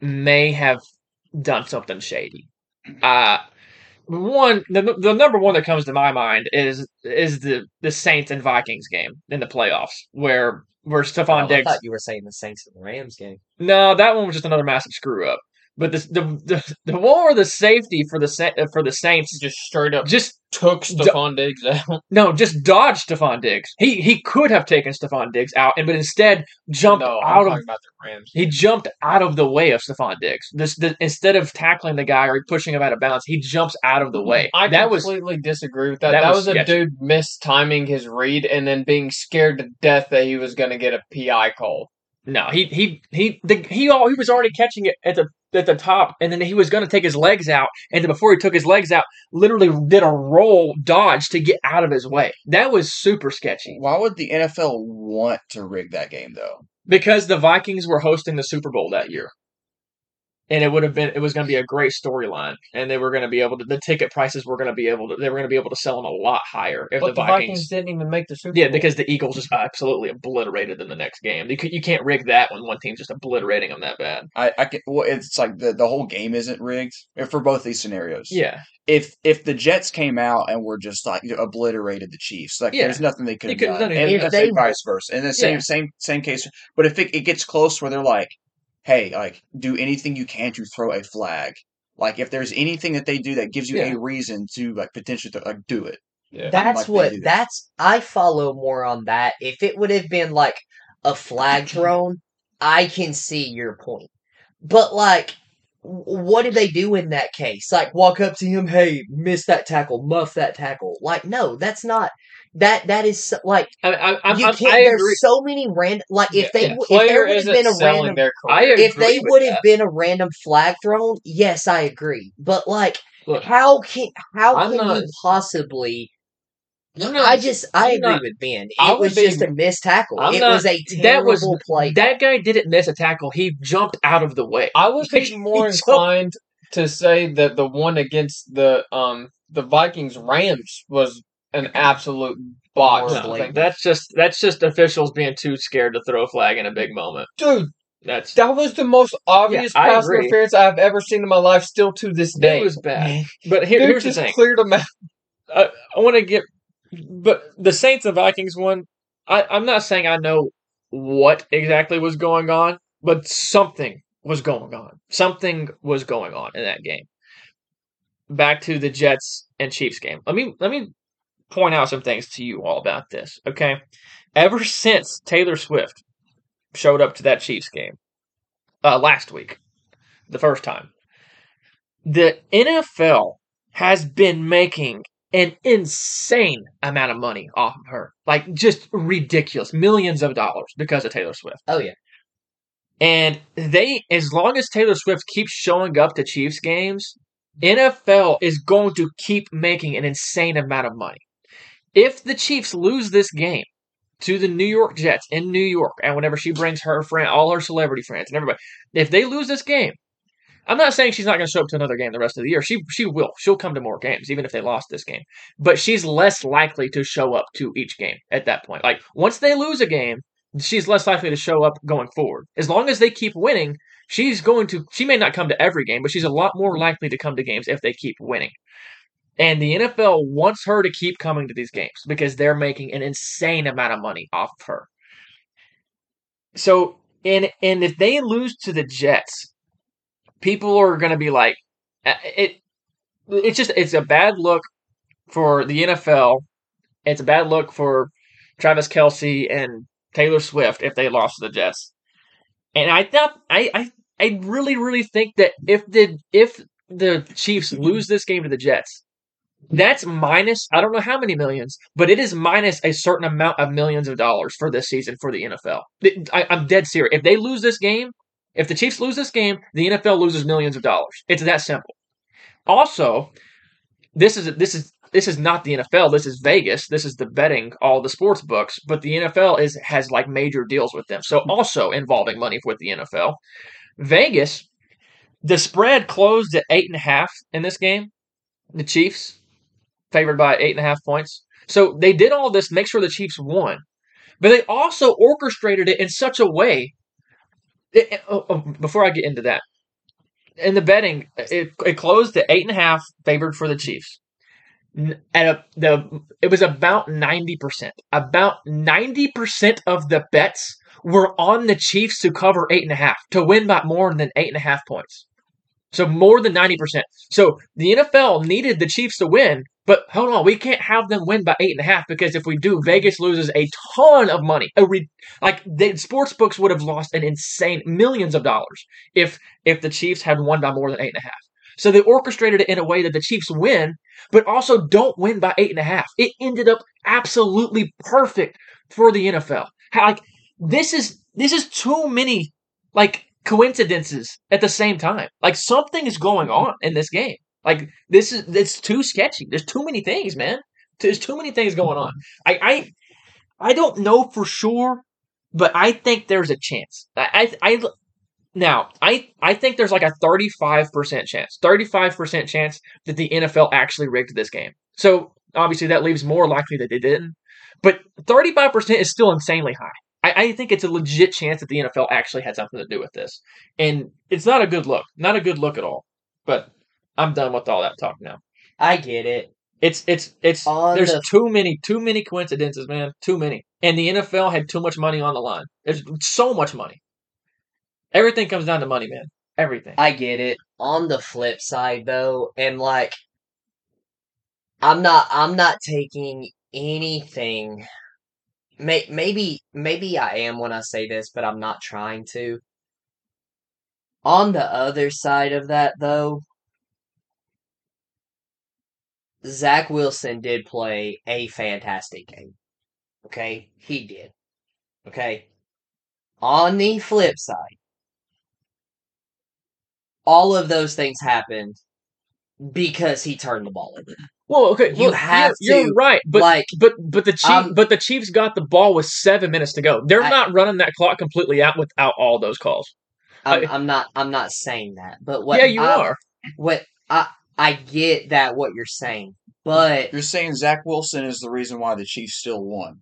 may have done something shady. Uh one the, the number one that comes to my mind is is the the Saints and Vikings game in the playoffs where where Oh, Stefon I thought you were saying the Saints and the Rams game. no, that one was just another massive screw up. But the the the, the one where the safety for the uh, for the Saints Just straight up just took Stefon Diggs out. no just dodged Stefon Diggs. He he could have taken Stefon Diggs out, and but instead jumped no, out of about the Rams. he jumped out of the way of Stefon Diggs. This the, instead of tackling the guy or pushing him out of bounds, he jumps out of the way. I that was completely disagree with that. that That, was was, a sketchy. dude mistiming his read and then being scared to death that he was going to get a PI call. no he he he the, he all he was already catching it at the at the top, and then he was going to take his legs out, and then before he took his legs out, literally did a roll dodge to get out of his way. That was super sketchy. Why would the NFL want to rig that game though? because the Vikings were hosting the Super Bowl that year. And it would have been it was going to be a great storyline, and they were going to be able to the ticket prices were going to be able to they were going to be able to sell them a lot higher if But the the Vikings, Vikings didn't even make the Super yeah Bowl. because the Eagles just absolutely obliterated them the next game. You, you can't rig that when one team's just obliterating them that bad. I, I can. Well, it's like the the whole game isn't rigged eh, for both these scenarios. Yeah, If if the Jets came out and were just like obliterated the Chiefs, like Yeah. there's nothing they could You have done, done and, anything. and they- vice versa. In the same Yeah. same same case, but if it, it gets close where they're like, hey, like do anything you can to throw a flag. Like if there's anything that they do that gives you Yeah. a reason to like potentially to, like do it. yeah. That's like what do that's I follow more on that. If it would have been like a flag thrown, I can see your point. But like what do they do in that case? Like walk up to him, hey, miss that tackle, muff that tackle. Like no, that's not that that is so- like I, I, I'm, you can't I there's agree. so many random like if they Yeah, if there would have been a random their I career. if they would have been a random flag thrown, yes, I agree. But like Look, how can how I'm can not- you possibly I'm not- I just I I'm agree not- with Ben. It was be- just a missed tackle. I'm it not- was a that terrible was play. that guy didn't miss a tackle. He jumped out of the way. I would He be more jumped- inclined to say that the one against the um the Vikings Rams was an absolute botch. Horrible. No, that's just that's just officials being too scared to throw a flag in a big moment. Dude, That's that was the most obvious I pass interference I've ever seen in my life. Still to this day, it was bad. But here, Dude here's the just thing. cleared him out. I, I want to get, but the Saints and Vikings one. I, I'm not saying I know what exactly was going on, but something was going on. Something was going on in that game. Back to the Jets and Chiefs game. Let me let me point out some things to you all about this. Okay, ever since Taylor Swift showed up to that Chiefs game uh, last week, the first time, the NFL has been making an insane amount of money off of her. Like just ridiculous. Millions of dollars because of Taylor Swift. oh yeah. And they as long as Taylor Swift keeps showing up to Chiefs games, NFL is going to keep making an insane amount of money. If the Chiefs lose this game to the New York Jets in New York, and whenever she brings her friend, all her celebrity friends and everybody, if they lose this game, I'm not saying she's not going to show up to another game the rest of the year. She she will. She'll come to more games, even if they lost this game. But she's less likely to show up to each game at that point. Like once they lose a game, she's less likely to show up going forward. As long as they keep winning, she's going to. She may not come to every game, but she's a lot more likely to come to games if they keep winning. And the NFL wants her to keep coming to these games because they're making an insane amount of money off of her. So, and and if they lose to the Jets, people are going to be like, it. It's just it's a bad look for the NFL. It's a bad look for Travis Kelce and Taylor Swift if they lost to the Jets. And I thought I I I really really think that if the if the Chiefs lose this game to the Jets, that's minus I don't know how many millions, but it is minus a certain amount of millions of dollars for this season for the NFL. I, I'm dead serious. If they lose this game, if the Chiefs lose this game, the NFL loses millions of dollars. It's that simple. Also, this is this is this is not the NFL. This is Vegas. This is the betting, all the sports books. But the NFL is has like major deals with them. So also involving money with the NFL. Vegas, the spread closed at eight and a half in this game. The Chiefs favored by eight and a half points. So they did all this, make sure the Chiefs won. But they also orchestrated it in such a way it- oh, oh, before I get into that, in the betting, it, it closed at eight and a half, favored for the Chiefs. At a, the it was about ninety percent. About ninety percent of the bets were on the Chiefs to cover eight and a half to win by more than eight and a half points. So more than ninety percent. So the NFL needed the Chiefs to win, but hold on, we can't have them win by eight and a half because if we do, Vegas loses a ton of money. Re- like the sports books would have lost an insane millions of dollars if if the Chiefs had won by more than eight and a half. So they orchestrated it in a way that the Chiefs win, but also don't win by eight and a half. It ended up absolutely perfect for the NFL. Like this is this is too many like coincidences at the same time. Like something is going on in this game. Like this is it's too sketchy. There's too many things, man. There's too many things going on. I I, I don't know for sure, but I think there's a chance. I I, I now I I think there's like a 35% chance. 35% chance that the NFL actually rigged this game. So obviously that leaves more likely that they didn't. But 35% is still insanely high. I, I think it's a legit chance that the NFL actually had something to do with this. And it's not a good look. Not a good look at all. But I'm done with all that talk now. I get it. It's it's it's On there's the- too many too many coincidences, man. Too many. And the NFL had too much money on the line. There's so much money. Everything comes down to money, man. Everything. I get it. On the flip side though, and like I'm not I'm not taking anything may, maybe maybe I am when I say this, but I'm not trying to. On the other side of that though, Zach Wilson did play a fantastic game. Okay? He did. Okay? On the flip side, all of those things happened because he turned the ball over. well, okay, you well, have you're, to, you're right, but like but but the Chief, um, but the Chiefs got the ball with seven minutes to go. They're I- not running that clock completely out without all those calls. I'm, I- I'm not I'm not saying that, but what yeah, you I, are. What I I get that what you're saying, but You're saying Zach Wilson is the reason why the Chiefs still won.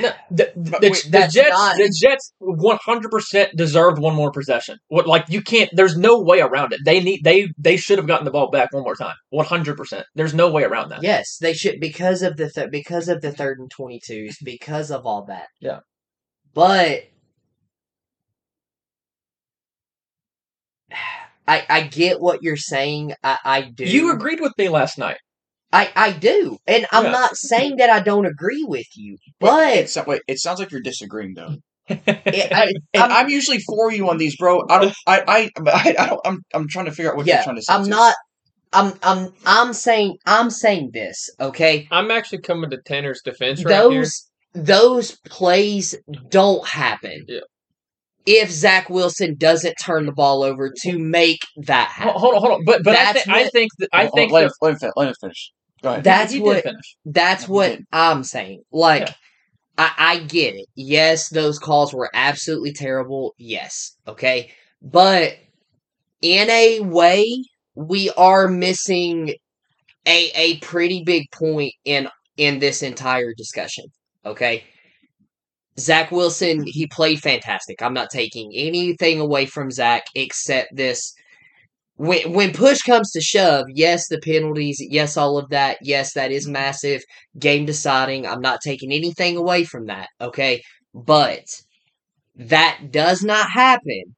No, the, the, the, wait, the Jets, not- the Jets, one hundred percent deserved one more possession. What like you can't? There's no way around it. They need they they should have gotten the ball back one more time. One hundred percent. There's no way around that. yes, they should because of the th- because of the third and twenty twos, because of all that. Yeah. But I I get what you're saying. I I do. You agreed with me last night. I I do, and I'm Yeah. not saying that I don't agree with you, But but it, wait, it sounds like you're disagreeing though. it, I, And I'm- I'm, usually for you on these, bro. I don't. I I, I, I don't. I'm I'm trying to figure out what yeah, you're trying to say. I'm not. I'm I'm I'm saying I'm saying this. Okay, I'm actually coming to Tanner's defense right here. those those plays don't happen. Yeah. If Zach Wilson doesn't turn the ball over to make that happen, hold on, hold on. But but I, That's thi- I think that I Hold on, think let, that, him, let him fin- let him finish. Go ahead. that's he what that's No, what. I'm saying. Like, Yeah. I I get it. Yes, those calls were absolutely terrible. Yes, okay, but in a way, we are missing a a pretty big point in in this entire discussion. Okay. Zach Wilson, mm-hmm. he played fantastic. I'm not taking anything away from Zach except this. When when push comes to shove, yes, the penalties, yes, all of that, yes, that is mm-hmm. massive, game deciding. I'm not taking anything away from that, okay? But that does not happen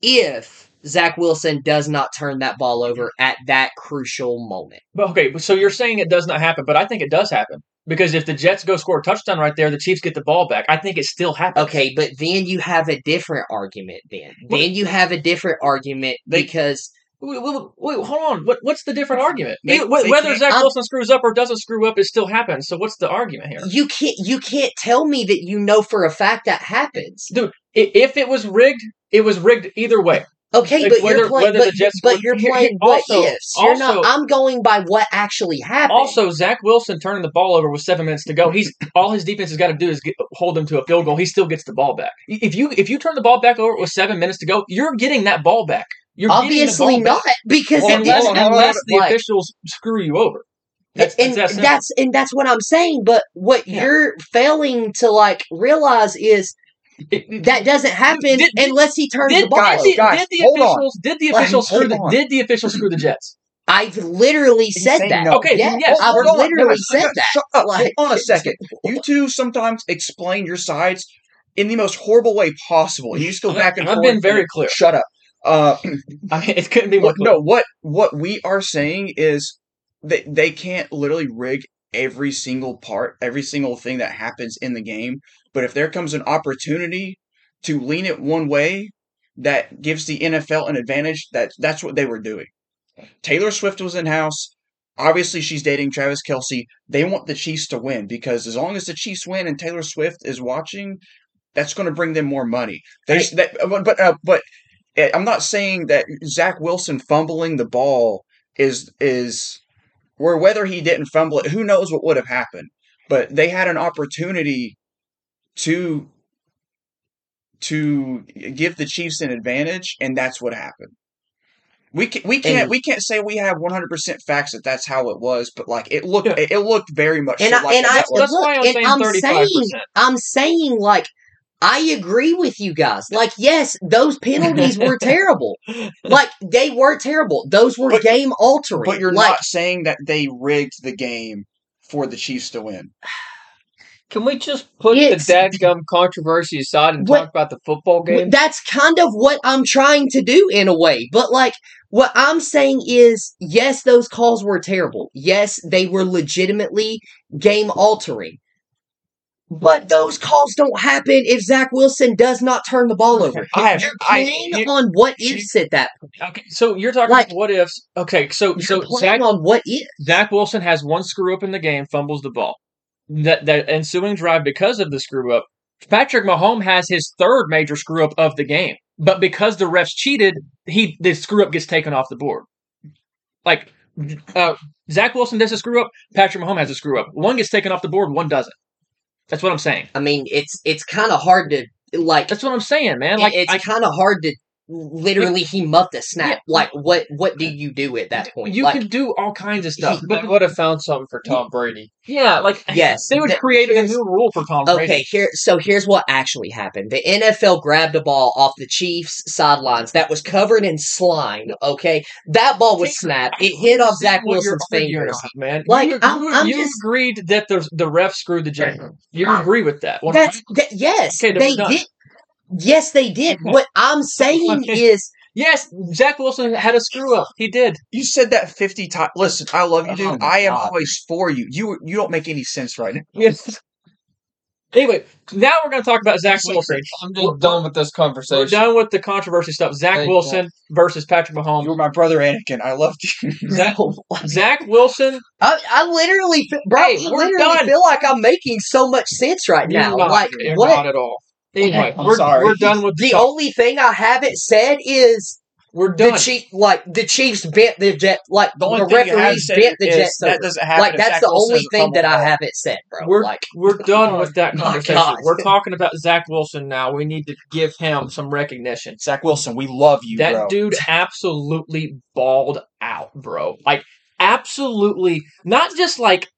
if Zach Wilson does not turn that ball over at that crucial moment. But okay, so you're saying it does not happen, but I think it does happen because if the Jets go score a touchdown right there, the Chiefs get the ball back. I think it still happens. Okay, but then you have a different argument. Then, What- then you have a different argument They- because Wait, wait, wait, hold on. What what's the different argument? They- Whether Zach I'm- Wilson screws up or doesn't screw up, it still happens. So what's the argument here? you can't you can't tell me that you know for a fact that happens. I- If it was rigged, it was rigged either way. Okay, Like, but whether- you're playing, but, the Jets but would- you're playing what also- ifs. You're not. I'm going by what actually happened. Also, Zach Wilson turning the ball over with seven minutes to go. He's all his defense has got to do is get, hold him to a field goal. He still gets the ball back. If you if you turn the ball back over with seven minutes to go, you're getting that ball back. You're obviously ball not back. because it unless, on, unless the like- officials screw you over. That's, and that's, that's, and that's what I'm saying. But what Yeah. you're failing to like realize is That doesn't happen Did- did- unless he turns did, the ball guys, over. guys, did the hold on. officials did the officials screw the did the officials screw the Jets? I've literally He's said that. no. Okay, yeah, then yes. I've Hold literally guys, said that. Shut up. Like- Hold on a second. You two sometimes explain your sides in the most horrible way possible. You just go back and I've forth. been very clear. Shut up. Uh, I mean, it couldn't be more what, clear. no, what what we are saying is that they can't literally rig every single part, every single thing that happens in the game. But if there comes an opportunity to lean it one way that gives the NFL an advantage, that that's what they were doing. Taylor Swift was in house. Obviously, she's dating Travis Kelce. They want the Chiefs to win because as long as the Chiefs win and Taylor Swift is watching, that's going to bring them more money. There's that, but but, uh, but uh, I'm not saying that Zach Wilson fumbling the ball is is or whether he didn't fumble it. Who knows what would have happened? But they had an opportunity to to give the Chiefs an advantage, and that's what happened. We can, we can't And- we can't say we have 100% facts that that's how it was, but like it looked Yeah. it, it looked very much And so I, like and that I was. That's look, why I'm and saying I'm 35%. saying, I'm saying, like, I agree with you guys. Like, yes, those penalties were terrible. Like, they were terrible. Those were But- game altering. But you're like, not saying that they rigged the game for the Chiefs to win. Can we just put It's- the dadgum controversy aside and What- talk about the football game? that's kind of what I'm trying to do in a way. But like, what I'm saying is, yes, those calls were terrible. Yes, they were legitimately game altering. But those calls don't happen if Zach Wilson does not turn the ball over. I have You're I, you- on what ifs at that point. Okay, so you're talking Like- about what ifs. Okay, so so playing Zach on what if. Zach Wilson has one screw up in the game, fumbles the ball. That that ensuing drive because of the screw up. Patrick Mahomes has his third major screw up of the game, but because the refs cheated, he the screw up gets taken off the board. Like uh, Zach Wilson does a screw up, Patrick Mahomes has a screw up. One gets taken off the board, one doesn't. That's what I'm saying. I mean, it's it's kind of hard to like. That's what I'm saying, man. Like it's kind of hard to literally he muffed a snap. Yeah. Like what what do you do at that point? you like, could do all kinds of stuff, But but would have found something for Tom Brady. yeah, like Yes, they would that- create a new rule for Tom Brady. Okay, here so here's what actually happened. The NFL grabbed a ball off the Chiefs sidelines that was covered in slime. Okay, that ball was snapped. It hit off Zach Wilson's arguing fingers. about, man. Like, you, I'm- you- I'm you just- agreed that the the ref screwed the Jets. You agree with that? Well, That's that, yes, Okay, they we're did. Yes, they did. What I'm saying Okay. is, yes, Zach Wilson had a screw up. He did. You said that 50 times. Listen, I love you, dude. Oh I am God. always for you. You you don't make any sense right now. Yes. Anyway, now we're going to talk about Zach Listen, Wilson. I'm just done with this We're conversation. done with the controversy stuff. Zach Thank you. Wilson versus Patrick Mahomes. You were my brother Anakin. I loved you. Zach, oh Zach Wilson. I, I literally, fe- bro, Hey, I we're literally done. feel like I'm making so much sense right You're now. not, like you're what? not at all. Anyway, I'm we're, sorry. we're done with The talk. only thing I haven't said is We're the done. chief, like the Chiefs bent the jet, like The only the thing referees bent the is Jets. that doesn't happen. Like that's Zach the Wilson only thing that I haven't said, bro. We're like we're done with that conversation. God. We're talking about Zach Wilson now. We need to give him some recognition. Zach Wilson, we love you, that bro. dude absolutely balled out, bro. Like absolutely, not just like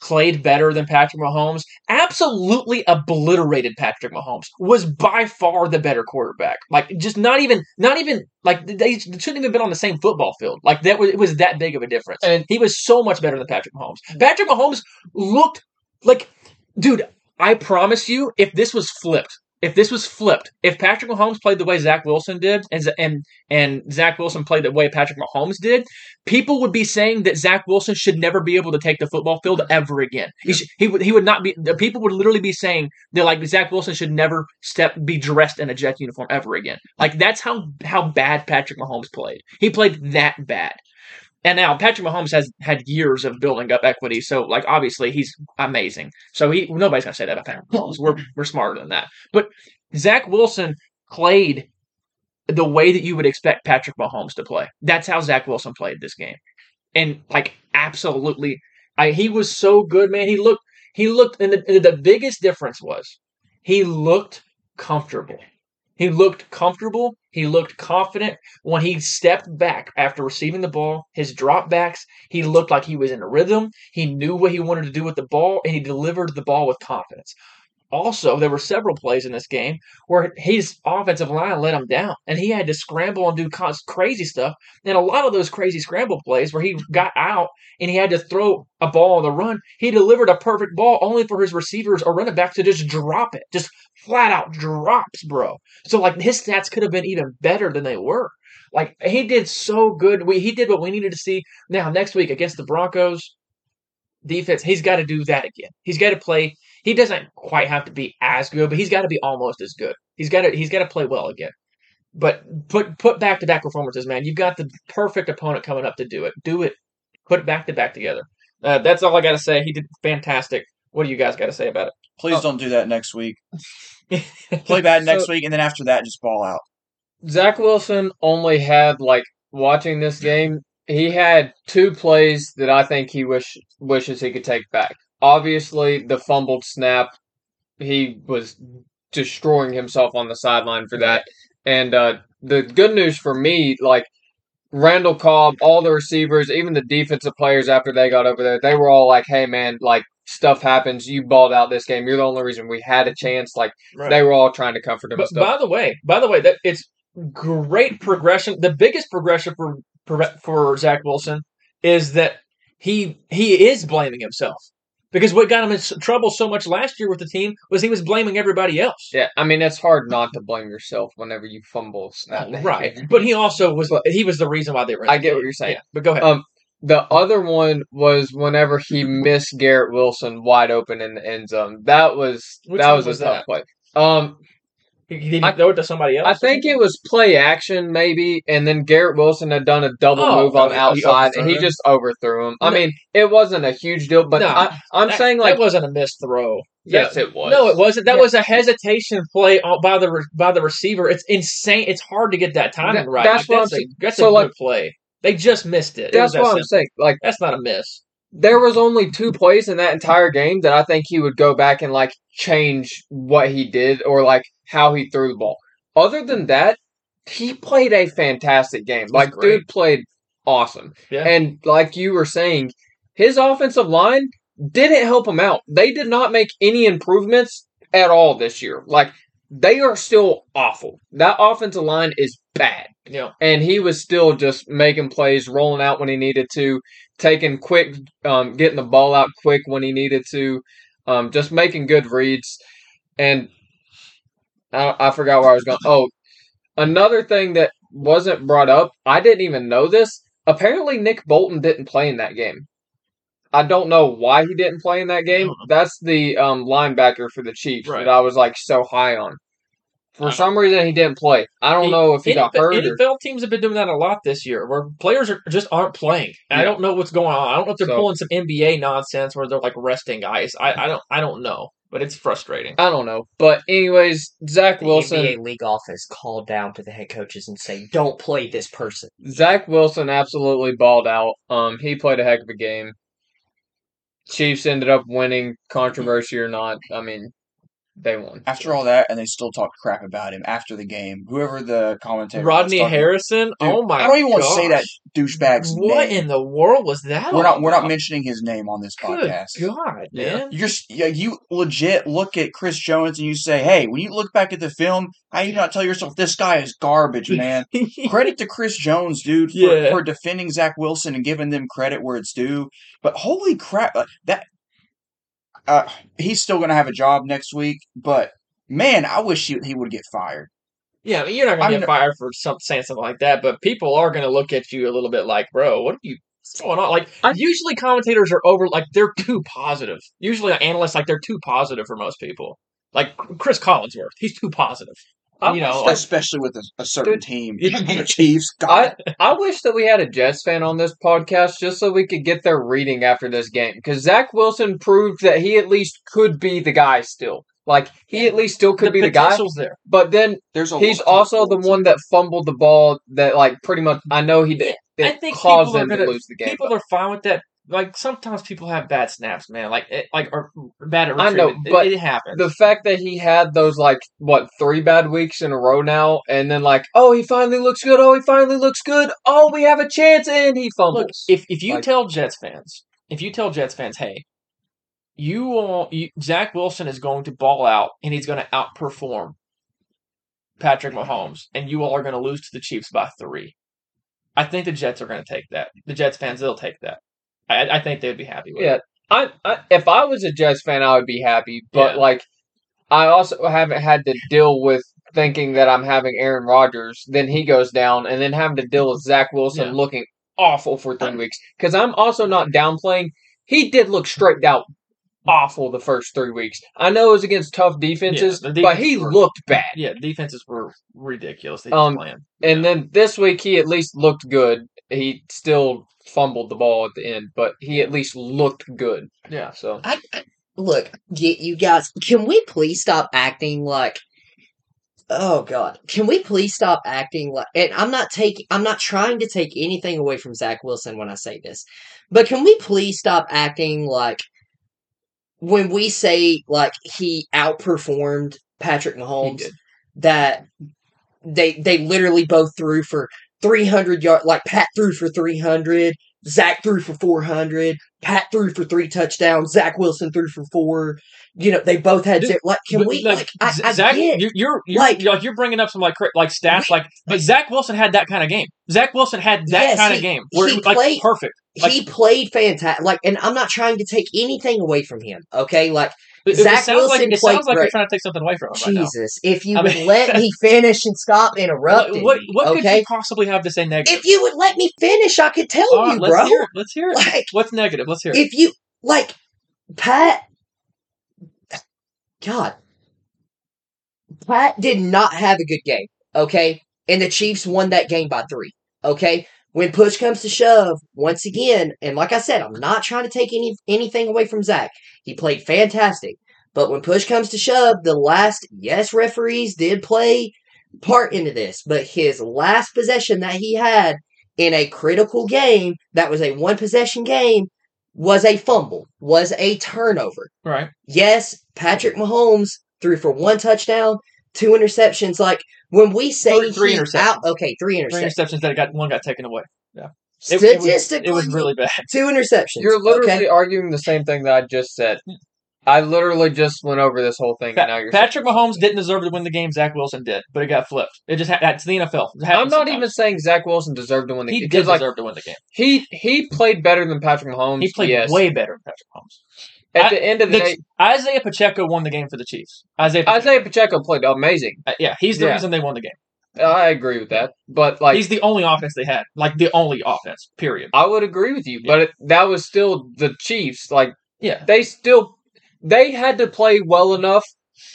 played better than Patrick Mahomes. Absolutely obliterated Patrick Mahomes. Was by far the better quarterback. Like just not even, not even like they shouldn't even been on the same football field. Like that was it was that big of a difference. And- he was so much better than Patrick Mahomes. Patrick Mahomes looked like, dude. I promise you, if this was flipped, if this was flipped, if Patrick Mahomes played the way Zach Wilson did, and and and Zach Wilson played the way Patrick Mahomes did, people would be saying that Zach Wilson should never be able to take the football field ever again. He should, he would he would not be. the People would literally be saying that like Zach Wilson should never step be dressed in a Jet uniform ever again. Like that's how how bad Patrick Mahomes played. He played that bad. And now Patrick Mahomes has had years of building up equity, so like obviously he's amazing. So he nobody's gonna say that about Patrick Mahomes. We're we're smarter than that. But Zach Wilson played the way that you would expect Patrick Mahomes to play. That's how Zach Wilson played this game, and like absolutely, I he was so good, man. He looked he looked, and the, the biggest difference was he looked comfortable. He looked comfortable. He looked confident when he stepped back after receiving the ball. His dropbacks, he looked like he was in a rhythm. He knew what he wanted to do with the ball, and he delivered the ball with confidence. Also there were several plays in this game where his offensive line let him down, and he had to scramble and do crazy stuff. And a lot of those crazy scramble plays where he got out and he had to throw a ball on the run, he delivered a perfect ball only for his receivers or running back to just drop it, just flat out drops, bro. So like his stats could have been even better than they were. Like he did so good. We he did what we needed to see. Now next week against the Broncos defense, he's got to do that again. He's got to play. He doesn't quite have to be as good, but he's got to be almost as good. He's got to he's got to play well again. But put put back to back performances, man. You've got the perfect opponent coming up to do it. Do it. Put it back to back together. Uh, that's all I got to say. He did fantastic. What do you guys got to say about it? Please Oh. don't do that next week. Play bad next So- week, and then after that, just ball out. Zach Wilson only had like watching this game. He had two plays that I think he wish wishes he could take back. Obviously, the fumbled snap, he was destroying himself on the sideline for that. And uh, the good news for me, like Randall Cobb, all the receivers, even the defensive players after they got over there, they were all like, "Hey, man, like stuff happens. You balled out this game. You're the only reason we had a chance." Like they were all trying to comfort him. But by the way, by the way, that it's great progression. The biggest progression for for, for Zach Wilson is that he he is blaming himself because what got him in trouble so much last year with the team was he was blaming everybody else. Yeah, I mean it's hard not to blame yourself whenever you fumble snap. Oh, right, but he also was he was the reason why they were. in I get what you're saying. Yeah, but go ahead. Um, the other one was whenever he missed Garrett Wilson wide open in the end zone. That was Which that was a was tough that? play. Um, he, he didn't I- throw it to somebody else. I think it was play action maybe, and then Garrett Wilson had done a double Oh, move on he outside, and he him? just overthrew him. I No. mean, it wasn't a huge deal, but No, I, I'm That- saying like that wasn't a missed throw. yes, it was. No, it wasn't. That Yeah. was a hesitation play by the by the receiver. It's insane. It's hard to get that timing That- right. that's what I'm a, saying. that's So, a like- good play. They just missed it. It That's that what I'm simple. saying. Like That's not a miss. There was only two plays in that entire game that I think he would go back and like change what he did or like how he threw the ball. Other than that, he played a fantastic game. Like great. dude played awesome. Yeah. And like you were saying, his offensive line didn't help him out. They did not make any improvements at all this year. Like they are still awful. That offensive line is bad You know, and he was still just making plays, rolling out when he needed to, taking quick, um, getting the ball out quick when he needed to, um, just making good reads. And I, I forgot where I was going. Oh, another thing that wasn't brought up, I didn't even know this. Apparently, Nick Bolton didn't play in that game. I don't know why he didn't play in that game. That's the um, linebacker for the Chiefs Right. that I was like so high on. For some reason, he didn't play. I don't know if he got NFL, hurt or NFL teams have been doing that a lot this year, where players are just aren't playing. And I don't know what's going on. I don't know if they're So- pulling some NBA nonsense where they're like resting guys. I, I don't I don't know, but it's frustrating. I don't know. But anyways, Zach The Wilson NBA league office called down to the head coaches and say, "Don't play this person." Zach Wilson absolutely balled out. Um he played a heck of a game. Chiefs ended up winning, controversy or not. I mean, they won. After all that, and they still talk crap about him after the game. Whoever the commentator, was Rodney talking- Harrison. Dude, oh my! God. I don't even want to say that gosh. douchebag's What name. in the world was that? we're all not. We're not mentioning his name on this Good podcast. God, Yeah. man! You're yeah, you legit look at Chris Jones and you say, "Hey, when you look back at the film, how you not tell yourself this guy is garbage, man?" credit to Chris Jones, dude, for, Yeah. for defending Zach Wilson and giving them credit where it's due. But holy crap, uh, that uh, he's still gonna have a job next week. But man, I wish he, he would get fired. yeah, I mean, you're not gonna get mean- fired for some, saying something like that, but people are gonna look at you a little bit like, bro, what are you? What's going on? Like, I- usually commentators are over, like they're too positive. Usually, analysts like they're too positive for most people. Like Cris Collinsworth, he's too positive. I you know, wish like- Especially with a, a certain Dude, team, the Chiefs. God, I, I wish that we had a Jets fan on this podcast just so we could get their reading after this game. Because Zach Wilson proved that he at least could be the guy still. Like, he at least still could be the guy. potential's there. But then there's a He's also the one that fumbled the ball that like pretty much I know he did I think caused people are them gonna- to lose the game. People are fine with that. Like sometimes people have bad snaps, man. Like it, like or bad at I know, retrieving. It- but it, happens. the fact that he had those like what three bad weeks in a row now, and then like oh he finally looks good, oh he finally looks good, oh we have a chance, and he fumbles. Look, if if you Like- tell Jets fans, if you tell Jets fans, hey, you will. You, Zach Wilson is going to ball out, and he's going to outperform Patrick Mahomes, and you all are going to lose to the Chiefs by three. I think the Jets are going to take that. The Jets fans, they'll take that. I, I think they'd be happy with Yeah, it. I, I if I was a Jets fan, I would be happy. But Yeah. like, I also haven't had to deal with thinking that I'm having Aaron Rodgers. Then he goes down, and then having to deal with Zach Wilson Yeah. looking awful for three weeks. Because I'm also not downplaying. He did look straight out awful the first three weeks. I know it was against tough defenses, the but he were- looked bad. Yeah, defenses were ridiculous. Um, playing. And then this week, he at least looked good. He still fumbled the ball at the end, but he at least looked good. Yeah. So I, I look, get you guys. Can we please stop acting like? Oh God, can we please stop acting like? And I'm not taking. I'm not trying to take anything away from Zach Wilson when I say this, but can we please stop acting like when we say like he outperformed Patrick he Mahomes did. that they they literally both threw for 300 yard like Pat threw for 300 Zach threw for 400 Pat threw for three touchdowns Zach Wilson threw for four you know they both had Dude, like can we like, I, Z- I Zach, get you're you're you're like- like, you're bringing up some like like stats like, but Zach Wilson had that kind of game. Zach Wilson had that Yes, kind he- of game where he it was like played- perfect. like- he played fantastic like and I'm not trying to take anything away from him okay like It, it Zach sounds like it sounds like great. you're trying to take something away from him right now. Jesus if you I would mean- let me finish and stop What interrupting what, what could okay you possibly have to say negative? if you would let me finish I could tell right, you let's bro hear it. Let's hear it. like What's negative? Let's hear it. if you like Pat God Pat did not have a good game, okay? And the Chiefs won that game by 3, okay? When push comes to shove, once again, and like I said, I'm not trying to take any anything away from Zach. He played fantastic. But when push comes to shove, the last yes, referees did play part into this, but his last possession that he had in a critical game that was a one possession game was a fumble, was a turnover. right. Yes, Patrick Mahomes threw for one touchdown, two interceptions. Like when we say Three- three interceptions. out, okay, three Three interceptions. interceptions that got one got taken away. It, it was, Statistically, it was really bad. two interceptions. You're literally okay? arguing the same thing that I just said. I literally just went over this whole thing, and now you're. Patrick Mahomes didn't deserve to win the game. Zach Wilson did, but it got flipped. It just ha- that's the NFL. I'm not sometimes. even saying Zach Wilson deserved to win the He game He did because, like, deserve to win the game. he he played better than Patrick Mahomes. He played yes. way better than Patrick Mahomes. At I- the end of the, the- day, Isaiah Pacheco won the game for the Chiefs. Isaiah, Pacheco, Isaiah Pacheco played amazing. uh, yeah, he's the Yeah. reason they won the game. I agree with that, but like he's the only offense they had, like the only offense. Period. I would agree with you, but it, that was still the Chiefs. Like Yeah, they still they had to play well enough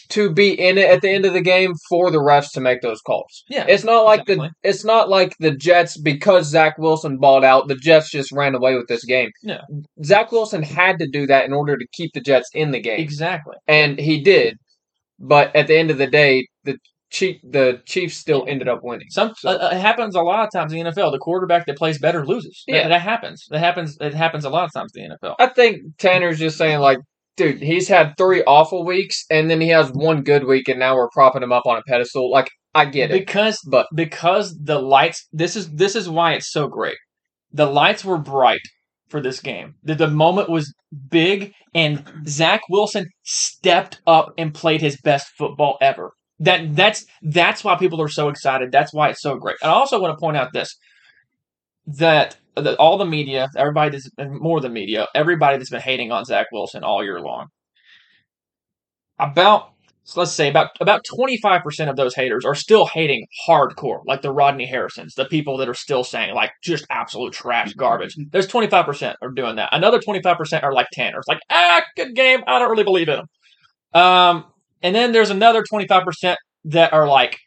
to be in it at the end of the game for the refs to make those calls. yeah. It's not like the it's not like the Jets because Zach Wilson balled out. The Jets just ran away with this game. Yeah. Zach Wilson had to do that in order to keep the Jets in the game, exactly. and he did. But at the end of the day, the Chief the Chiefs still ended up winning. Some So- uh, it happens a lot of times in the NFL. The quarterback that plays better loses. That- Yeah. that, happens. That happens. It happens a lot of times in the NFL. I think Tanner's just saying like, dude, he's had three awful weeks, and then he has one good week, and now we're propping him up on a pedestal. Like, I get it, because but because the lights. This is this is why it's so great. The lights were bright for this game. The, the moment was big, and Zach Wilson stepped up and played his best football ever. That that's that's why people are so excited. That's why it's so great. And I also want to point out this that, that all the media, everybody that's more than media, everybody that's been hating on Zach Wilson all year long. About so let's say about about twenty five percent of those haters are still hating hardcore, like the Rodney Harrisons, the people that are still saying like just absolute trash garbage. There's twenty five percent are doing that. Another twenty five percent are like Tanners, like ah, good game. I don't really believe in them Um, and then there's another twenty five percent that are like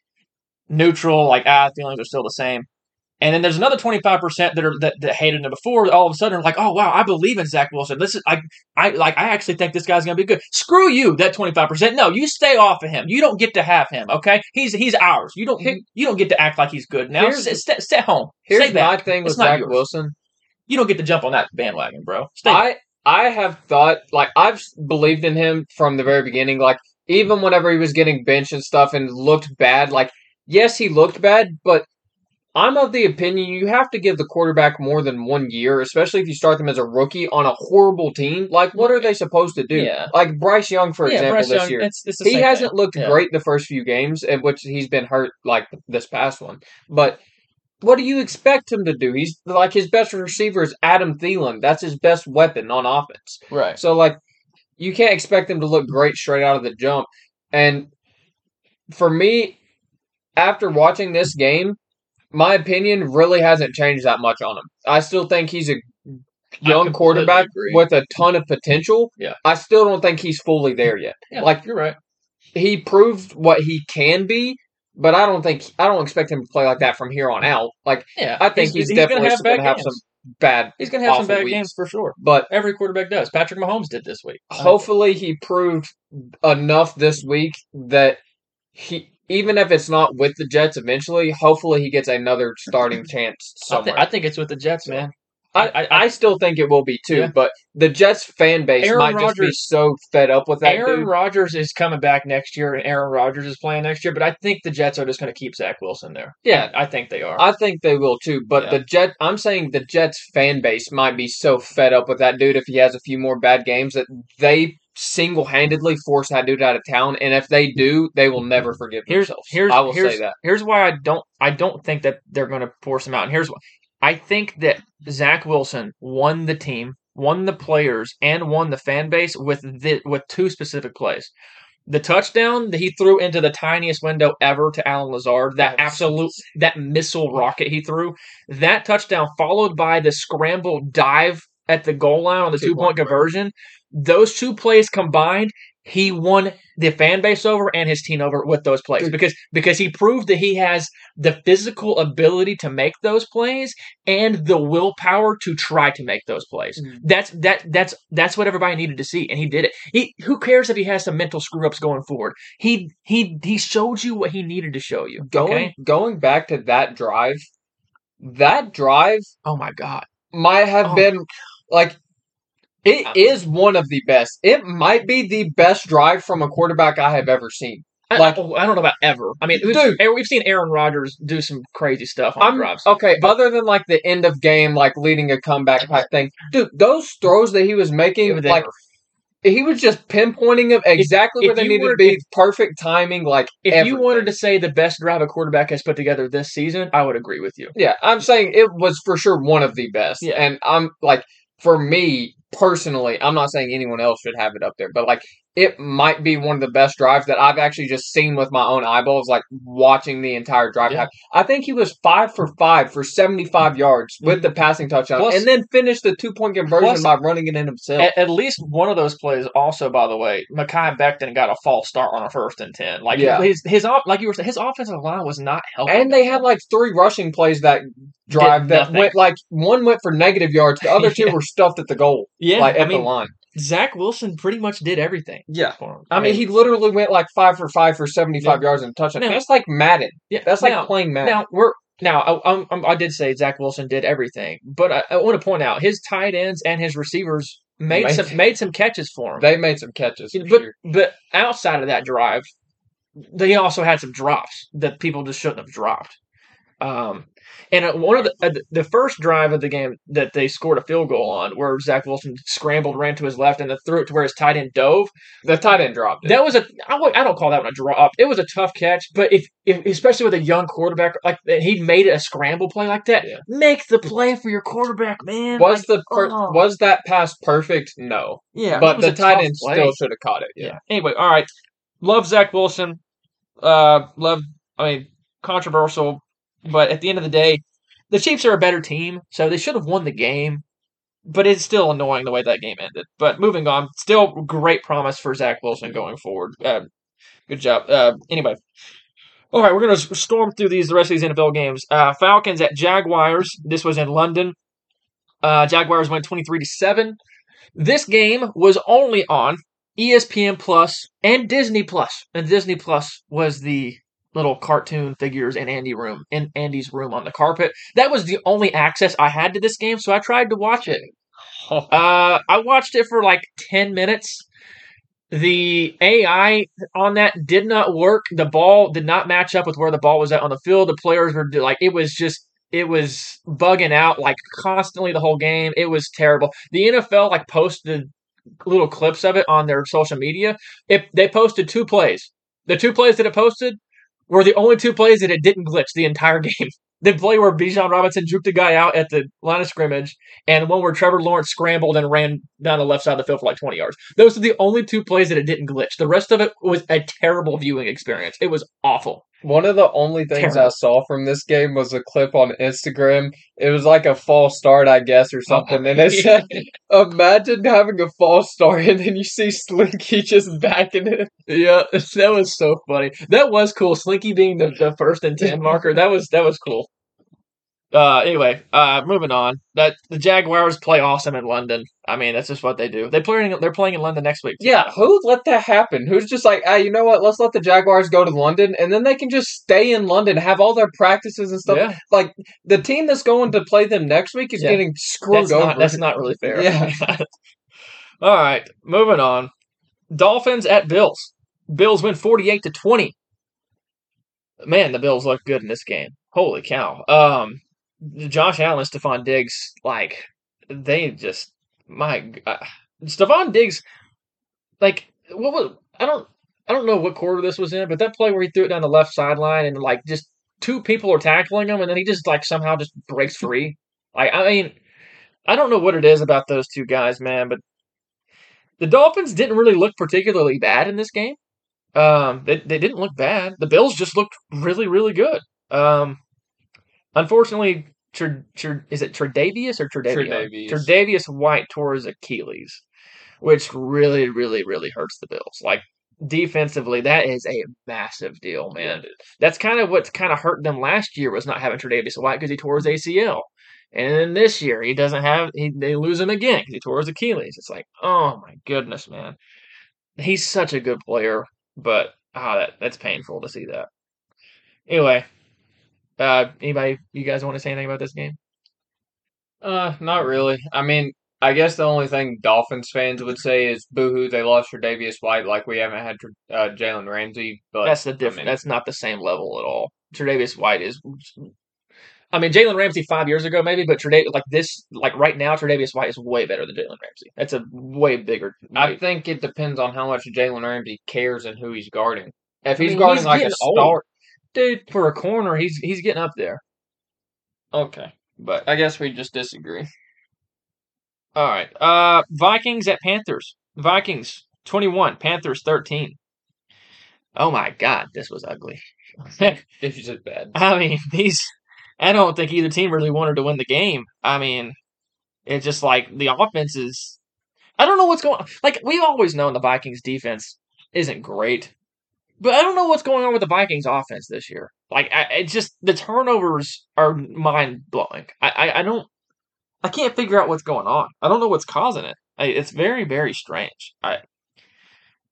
neutral, like ah, feelings are still the same. And then there's another 25% that are that, that hated him before. All of a sudden, like, oh wow, I believe in Zach Wilson. This is I, I like. I actually think this guy's gonna be good. Screw you, that 25%. No, you stay off of him. You don't get to have him. Okay, he's he's ours. You don't mm-hmm. you don't get to act like he's good now. Here's- Stay, stay, home. here's stay back. my thing with Zach yours. Wilson. You don't get to jump on that bandwagon, bro. Stay back. I I have thought like I've believed in him from the very beginning. Like even whenever he was getting benched and stuff and looked bad, like yes, he looked bad, but I'm of the opinion you have to give the quarterback more than one year, especially if you start them as a rookie on a horrible team. Like, what are they supposed to do? Yeah. Like Bryce Young, for yeah, example, Bryce this Young, year. It's, it's He hasn't thing. looked Yeah. great the first few games, in which he's been hurt like this past one. But what do you expect him to do? He's like his best receiver is Adam Thielen. That's his best weapon on offense. Right. So like you can't expect him to look great straight out of the jump. And for me, after watching this game, my opinion really hasn't changed that much on him. I still think he's a young quarterback agree. with a ton of potential. Yeah. I still don't think he's fully there yet. Yeah, Like you're right. he proved what he can be, but I don't think I don't expect him to play like that from here on out. Like Yeah, I think he's, gonna definitely have going to have games. some bad. He's going to have some bad weeks. games for sure. But Every quarterback does. Patrick Mahomes did this week. hopefully he proved enough this week that he even if it's not with the Jets eventually, hopefully he gets another starting chance I, thi- somewhere. I think it's with the Jets, man. I, I- I, still think it will be too, Yeah. but the Jets fan base Aaron might just be so fed up with that Aaron. Rodgers is coming back next year, and Aaron Rodgers is playing next year. But I think the Jets are just going to keep Zach Wilson there. Yeah. I think they are. I think they will too, but Yeah. the Jet I'm saying the Jets fan base might be so fed up with that dude if he has a few more bad games that they single-handedly force that dude out of town and if they do, they will never forgive here's themselves. here's I will here's, say that. Here's why I don't I don't think that they're going to force him out. And here's why I think that Zach Wilson won the team, won the players, and won the fan base with the, with two specific plays. The touchdown that he threw into the tiniest window ever to Allen Lazard, that absolute that missile rocket he threw, that touchdown followed by the scramble dive at the goal line on the two point conversion. Those two plays combined, he won the fan base over and his team over with those plays because because he proved that he has the physical ability to make those plays and the willpower to try to make those plays. Mhm. That's that that's that's what everybody needed to see, and he did it. He who cares if he has some mental screw ups going forward? He he he showed you what he needed to show you. Going okay? going back to that drive, that drive Oh my god. might have Oh been like it Uh, is one of the best. It might be the best drive from a quarterback I have ever seen. I, Like- I don't know about ever. I mean, we've, Dude. we've seen Aaron Rodgers do some crazy stuff on I'm drives. okay. Other than like the end of game, like leading a comeback type thing, dude. Those throws that he was making, like he was just pinpointing them exactly if where they needed were- to be. Perfect timing, like If you wanted to say the best drive a quarterback has put together this season, I would agree with you. Yeah, I'm saying it was for sure one of the best. Yeah. And I'm like, for me personally, I'm not saying anyone else should have it up there, but like, it might be one of the best drives that I've actually just seen with my own eyeballs, like watching the entire drive. Yeah. I think he was five for five for 75 yards with mm-hmm. the passing touchdown, Plus- and then finished the two point conversion plus- by running it in himself. At, at least one of those plays, also by the way, Mekhi Becton got a false start on a first and ten. Like Yeah. his his like you were saying, his offensive line was not helping. And they had like three rushing plays that drive that nothing. went like one went for negative yards, the other two Yeah. were stuffed at the goal, yeah, like I at mean, the line. Zach Wilson pretty much did everything. Yeah. for him. I mean, he literally went like five for five for seventy-five yards and a touchdown. Now- That's like Madden. yeah, That's like now, playing Madden. Now we're now I, I'm- I did say Zach Wilson did everything, but I, I want to point out his tight ends and his receivers made Made- some made some catches for him. they made some catches. but sure. but outside of that drive, they also had some drops that people just shouldn't have dropped. Um, and uh, one of the uh, the first drive of the game that they scored a field goal on, where Zach Wilson scrambled, ran to his left, and then threw it to where his tight end dove. the tight end dropped it. That was a I don't call that one a drop. It was a tough catch, but if, if especially with a young quarterback like he made it a scramble play like that, Yeah. make the play for your quarterback, man. was Like, the per- oh. was that pass perfect? No, yeah, but the tight end play. still should have caught it. yeah. Yeah. Anyway, all right. Love Zach Wilson. Uh, love. I mean, controversial, but at the end of the day, the Chiefs are a better team, so they should have won the game. But it's still annoying the way that game ended. But moving on, still great promise for Zach Wilson going forward. Uh, good job. Uh, anyway, all right, we're gonna storm through these the rest of these NFL games. Uh, Falcons at Jaguars. This was in London. Uh, Jaguars went twenty three to seven. This game was only on ESPN Plus and Disney Plus, and Disney Plus was the little cartoon figures in Andy room in Andy's room on the carpet. That was the only access I had to this game, so I tried to watch it. Uh, I watched it for like ten minutes. The AI on that did not work. The ball did not match up with where the ball was at on the field. The players were like, it was just it was bugging out like constantly the whole game. It was terrible. The NFL like posted little clips of it on their social media. If they posted two plays, the two plays that it posted were the only two plays that it didn't glitch the entire game. The play where Bijan Robinson juked a guy out at the line of scrimmage, and one where Trevor Lawrence scrambled and ran down the left side of the field for like 20 yards. Those are the only two plays that it didn't glitch. The rest of it was a terrible viewing experience. It was awful. One of the only things I saw from this game was a clip on Instagram. It was like a false start, I guess, or something. And it said, imagine having a false start and then you see Slinky just backing it. Yeah, that was so funny. That was cool. Slinky being the, the first and ten marker. That was that was cool. Uh, anyway, uh, moving on. That the Jaguars play awesome in London. I mean, that's just what they do. They playing. They're playing in London next week. Yeah, who let that happen? Who's just like, ah, you know what? Let's let the Jaguars go to London, and then they can just stay in London, have all their practices and stuff. Yeah, Like the team that's going to play them next week is Yeah. getting screwed that's over. not that's not really fair. Yeah. All right, moving on. Dolphins at Bills. Bills win forty-eight to twenty. Man, the Bills look good in this game. Holy cow! Um, Josh Allen, Stefon Diggs, like they just my g- uh, Stefon Diggs, like what was I don't I don't know what quarter this was in, but that play where he threw it down the left sideline and like just two people are tackling him and then he just like somehow just breaks free. Like I mean, I don't know what it is about those two guys, man, but the Dolphins didn't really look particularly bad in this game. Um, they they didn't look bad. The Bills just looked really really good. Um, unfortunately, Tr- Tr- is it Tre'Davious or Tredavious? Tre'Davious. Tredavious White tore his Achilles, which really really really hurts the Bills. Like defensively, that is a massive deal, man. That's kind of what's kind of hurt them last year was not having Tre'Davious White because he tore his ACL. And then this year he doesn't have he, they lose him again because he tore his Achilles. It's like, oh my goodness, man. He's such a good player, but ah, that that's painful to see that. Anyway, uh, anybody, you guys want to say anything about this game? Uh, not really. I mean, I guess the only thing Dolphins fans would say is boohoo, they lost Tre'Davious White, like we haven't had uh, Jalen Ramsey. But That's the I difference. mean, That's not the same level at all. Tre'Davious White is. I mean, Jalen Ramsey five years ago maybe, but Tre'Davious like this, like right now, Tre'Davious White is way better than Jalen Ramsey. That's a way bigger. I think it depends on how much Jalen Ramsey cares and who he's guarding. If I he's mean, guarding he's like a old. Dude for a corner. He's he's getting up there. okay. But I guess we just disagree. All right. Uh, Vikings at Panthers. Vikings twenty one. Panthers thirteen. Oh my God, this was ugly. It's just bad. I mean, these. I don't think either team really wanted to win the game. I mean, it's just like the offense is. I don't know what's going. Like we've always known the Vikings defense isn't great, but I don't know what's going on with the Vikings offense this year. Like I, it just the turnovers are mind blowing. I, I I don't. I can't figure out what's going on. I don't know what's causing it. I, it's very very strange. I.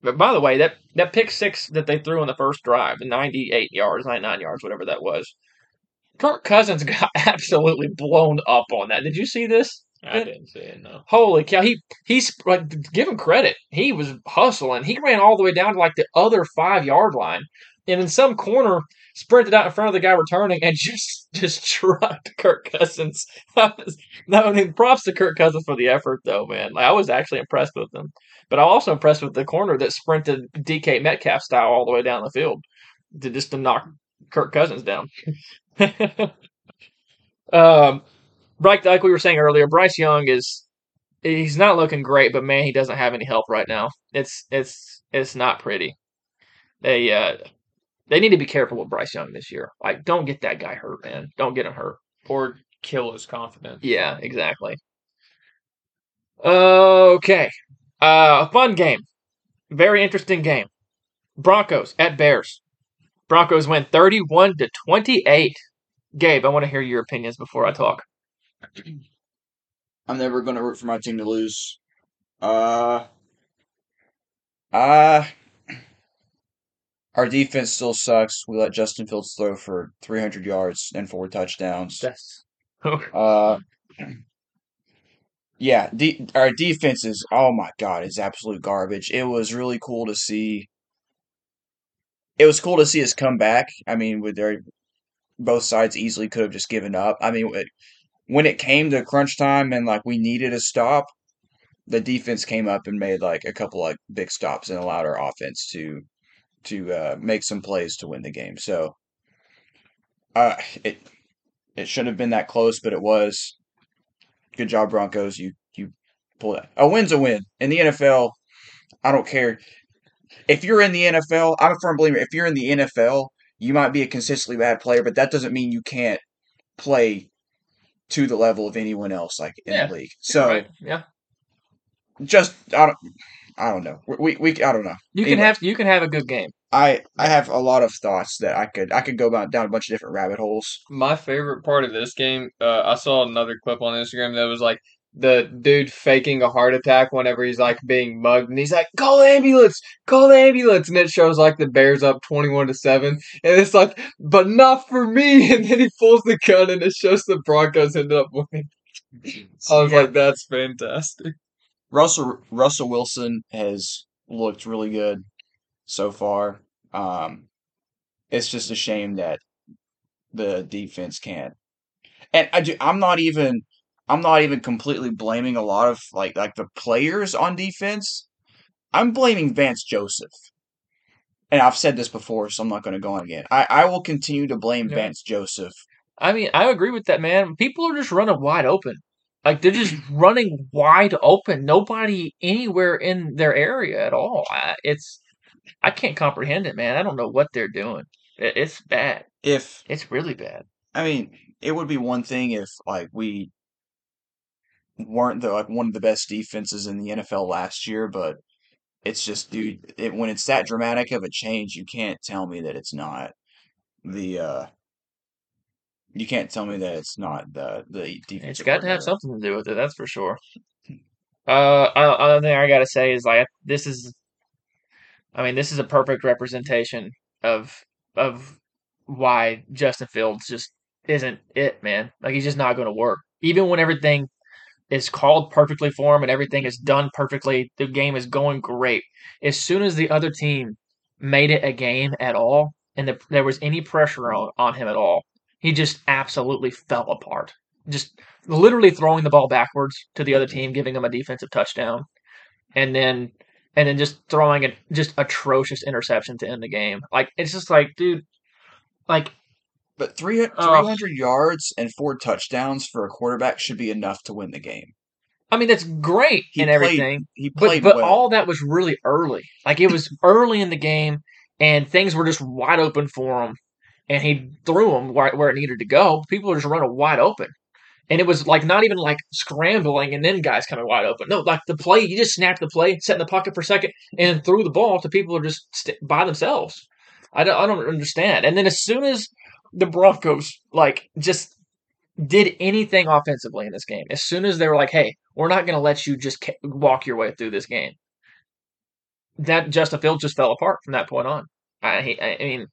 But by the way, that that pick six that they threw in the first drive, ninety eight yards, ninety nine yards, whatever that was. Kirk Cousins got absolutely blown up on that. Did you see this? I didn't see it, no. Holy cow! He he's like give him credit. He was hustling. He ran all the way down to like the other five yard line, and in some corner sprinted out in front of the guy returning and just just trucked Kirk Cousins. no, I mean props to Kirk Cousins for the effort though, man. Like, I was actually impressed with him, but I'm also impressed with the corner that sprinted DK Metcalf style all the way down the field to just to knock Kirk Cousins down. um, Bryce, like we were saying earlier, Bryce Young is he's not looking great, but man, he doesn't have any help right now. It's it's it's not pretty. They uh they need to be careful with Bryce Young this year. Like, don't get that guy hurt, man. Don't get him hurt. Or kill his confidence. Yeah, exactly. Okay. Uh, a fun game. Very interesting game. Broncos at Bears. Broncos win 31 to 28. Gabe, I want to hear your opinions before I talk. I'm never going to root for my team to lose. Uh, uh, our defense still sucks. We let Justin Fields throw for 300 yards and four touchdowns. That's Uh, yeah, de- our defense is oh my god, it's absolute garbage. It was really cool to see. It was cool to see us come back. I mean, with their both sides easily could have just given up. I mean, it, when it came to crunch time and like we needed a stop, the defense came up and made like a couple like big stops and allowed our offense to to uh, make some plays to win the game. So, uh, it it shouldn't have been that close, but it was. Good job, Broncos. You you pulled it. A win's a win in the NFL. I don't care if you're in the NFL. I'm a firm believer. If you're in the NFL, you might be a consistently bad player, but that doesn't mean you can't play to the level of anyone else like in Yeah, the league. So right. Yeah. just I don't I don't know. We we I don't know. You can Anyway. have you can have a good game. I I have a lot of thoughts that I could I could go down, down a bunch of different rabbit holes. My favorite part of this game, uh, I saw another clip on Instagram that was like the dude faking a heart attack whenever he's like being mugged, and he's like, "Call the ambulance! Call the ambulance!" And it shows like the Bears up twenty-one to seven, and it's like, "But not for me!" And then he pulls the gun, and it shows the Broncos ended up winning. I was Yeah. like, "That's fantastic." Russell Russell Wilson has looked really good so far. Um, it's just a shame that the defense can't. And I do, I'm not even I'm not even completely blaming a lot of like like the players on defense. I'm blaming Vance Joseph. And I've said this before, so I'm not going to go on again. I, I will continue to blame Yeah. Vance Joseph. I mean, I agree with that, man. People are just running wide open. Like they're just running wide open. Nobody anywhere in their area at all. I, it's I can't comprehend it, man. I don't know what they're doing. It, it's bad. If It's really bad. I mean, it would be one thing if like we weren't the like one of the best defenses in the NFL last year, but it's just dude, it, when it's that dramatic of a change, you can't tell me that it's not the uh you can't tell me that it's not the the defense. It's got to have something to do with it. That's for sure. Uh, other thing I gotta say is like this is, I mean, this is a perfect representation of of why Justin Fields just isn't it, man. Like he's just not going to work. Even when everything is called perfectly for him and everything is done perfectly, the game is going great. As soon as the other team made it a game at all, and the, there was any pressure on, on him at all, he just absolutely fell apart. Just literally throwing the ball backwards to the other team, giving them a defensive touchdown, and then and then just throwing a just atrocious interception to end the game. Like it's just like, dude, like But three Oh. 300 yards and four touchdowns for a quarterback should be enough to win the game. I mean that's great He and played- everything, He but played but well. all that was really early. Like it was early in the game, and things were just wide open for him, and he threw them where, where it needed to go. People were just running wide open, and it was like not even like scrambling and then guys coming wide open. No, like the play, you just snapped the play, set in the pocket for a second, and threw the ball to people who are just st- by themselves. I don't, I don't understand. And then as soon as the Broncos like just did anything offensively in this game, as soon as they were like, "Hey, we're not going to let you just ca- walk your way through this game," that Justin Fields just fell apart from that point on. I, he, I mean,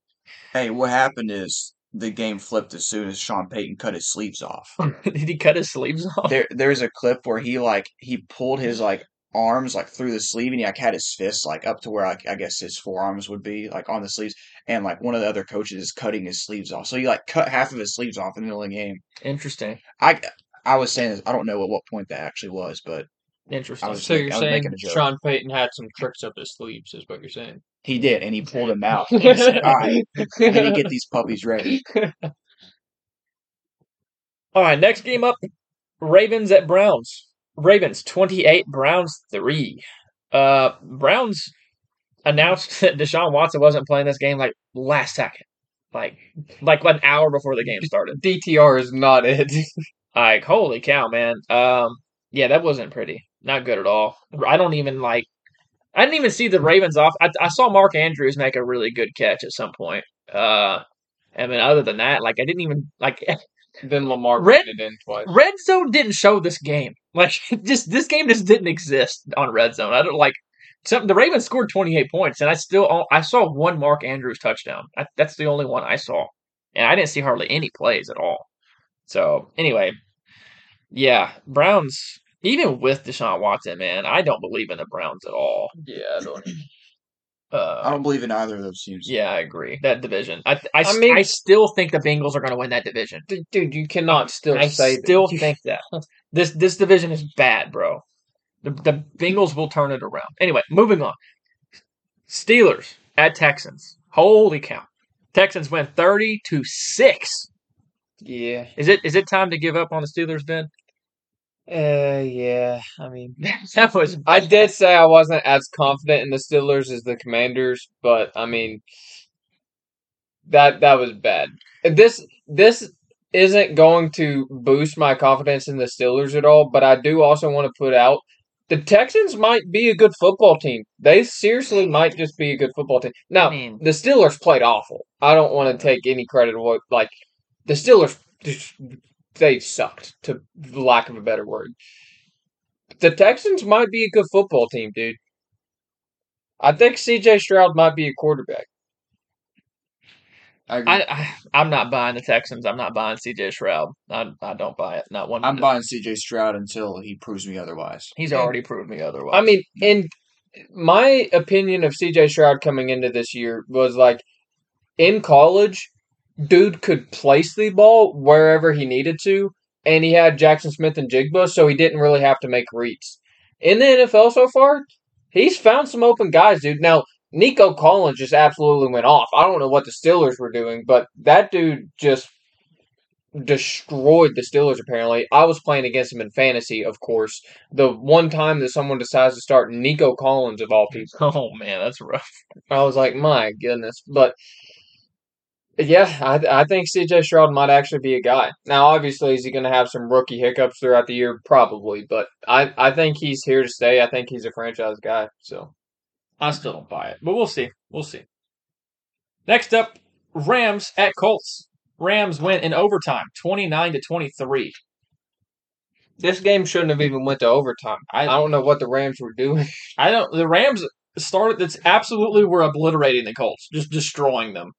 Hey, what happened is the game flipped as soon as Sean Payton cut his sleeves off. did he cut his sleeves off? there there's a clip where he like he pulled his like arms like through the sleeve and he like had his fists like up to where like I guess his forearms would be like on the sleeves and like one of the other coaches is cutting his sleeves off. So he like cut half of his sleeves off in the middle of the game. Interesting. I I was saying this, I don't know at what point that actually was, but Interesting. So you're saying. Sean Payton had some tricks up his sleeves, is what you're saying? he did and he pulled them out. And he said, All right, we need to get these puppies ready. All right, next game up Ravens at Browns. Ravens 28, Browns 3. Uh, Browns announced that Deshaun Watson wasn't playing this game like last second. Like like an hour before the game started. DTR is not it. Like, holy cow, man. Um, yeah, that wasn't pretty. Not good at all. I don't even like. I didn't even see the Ravens off. I, I saw Mark Andrews make a really good catch at some point. Uh, I mean, other than that, like, I didn't even like. Then Lamar Red- it in twice. Red Zone didn't show this game. Like, just this game just didn't exist on Red Zone. I don't like. Some, the Ravens scored 28 points, and I still oh, I saw one Mark Andrews touchdown. I, that's the only one I saw, and I didn't see hardly any plays at all. So anyway, yeah, Browns. Even with Deshaun Watson, man, I don't believe in the Browns at all. Yeah, I don't. I Uh, don't believe in either of those teams. yeah, I agree. That division. I I, I I mean- still think the Bengals are going to win that division. D- Dude, you cannot still I say still You- think that this this division is bad, bro. The the Bengals will turn it around. Anyway, moving on. Steelers at Texans. Holy cow! Texans win thirty to six. Yeah. Is it is it time to give up on the Steelers, Ben? Uh, yeah. I mean, that was I did say I wasn't as confident in the Steelers as the Commanders, but I mean, that that was bad. This this isn't going to boost my confidence in the Steelers at all, but I do also want to put out the Texans might be a good football team. They seriously might just be a good football team. Now, I mean, the Steelers played awful. I don't want to take any credit of what like the Steelers just they sucked to lack of a better word. The Texans might be a good football team, dude. I think CJ Stroud might be a quarterback. I agree. I, I I'm not buying the Texans. I'm not buying C.J. Stroud. I I don't buy it. Not one. I'm buying CJ Stroud until he proves me otherwise. He's already proved me otherwise. I mean, in my opinion of CJ Stroud coming into this year was like in college, dude could place the ball wherever he needed to, and he had Jaxon Smith-Njigba, so he didn't really have to make reads. In the NFL so far, he's found some open guys, dude. Now, Nico Collins just absolutely went off. I don't know what the Steelers were doing, but that dude just destroyed the Steelers apparently. I was playing against him in fantasy, of course. The one time that someone decides to start Nico Collins of all people. oh man, that's rough. I was like, my goodness. But yeah, I I think CJ Stroud might actually be a guy. Now, obviously, is he going to have some rookie hiccups throughout the year? Probably, but I I think he's here to stay. I think he's a franchise guy. So I still don't buy it, but we'll see. We'll see. Next up, Rams at Colts. Rams win in overtime, twenty nine to twenty three. this game shouldn't have even went to overtime. I, I don't know what the Rams were doing. I don't. The Rams started. That's absolutely were obliterating the Colts, just destroying them,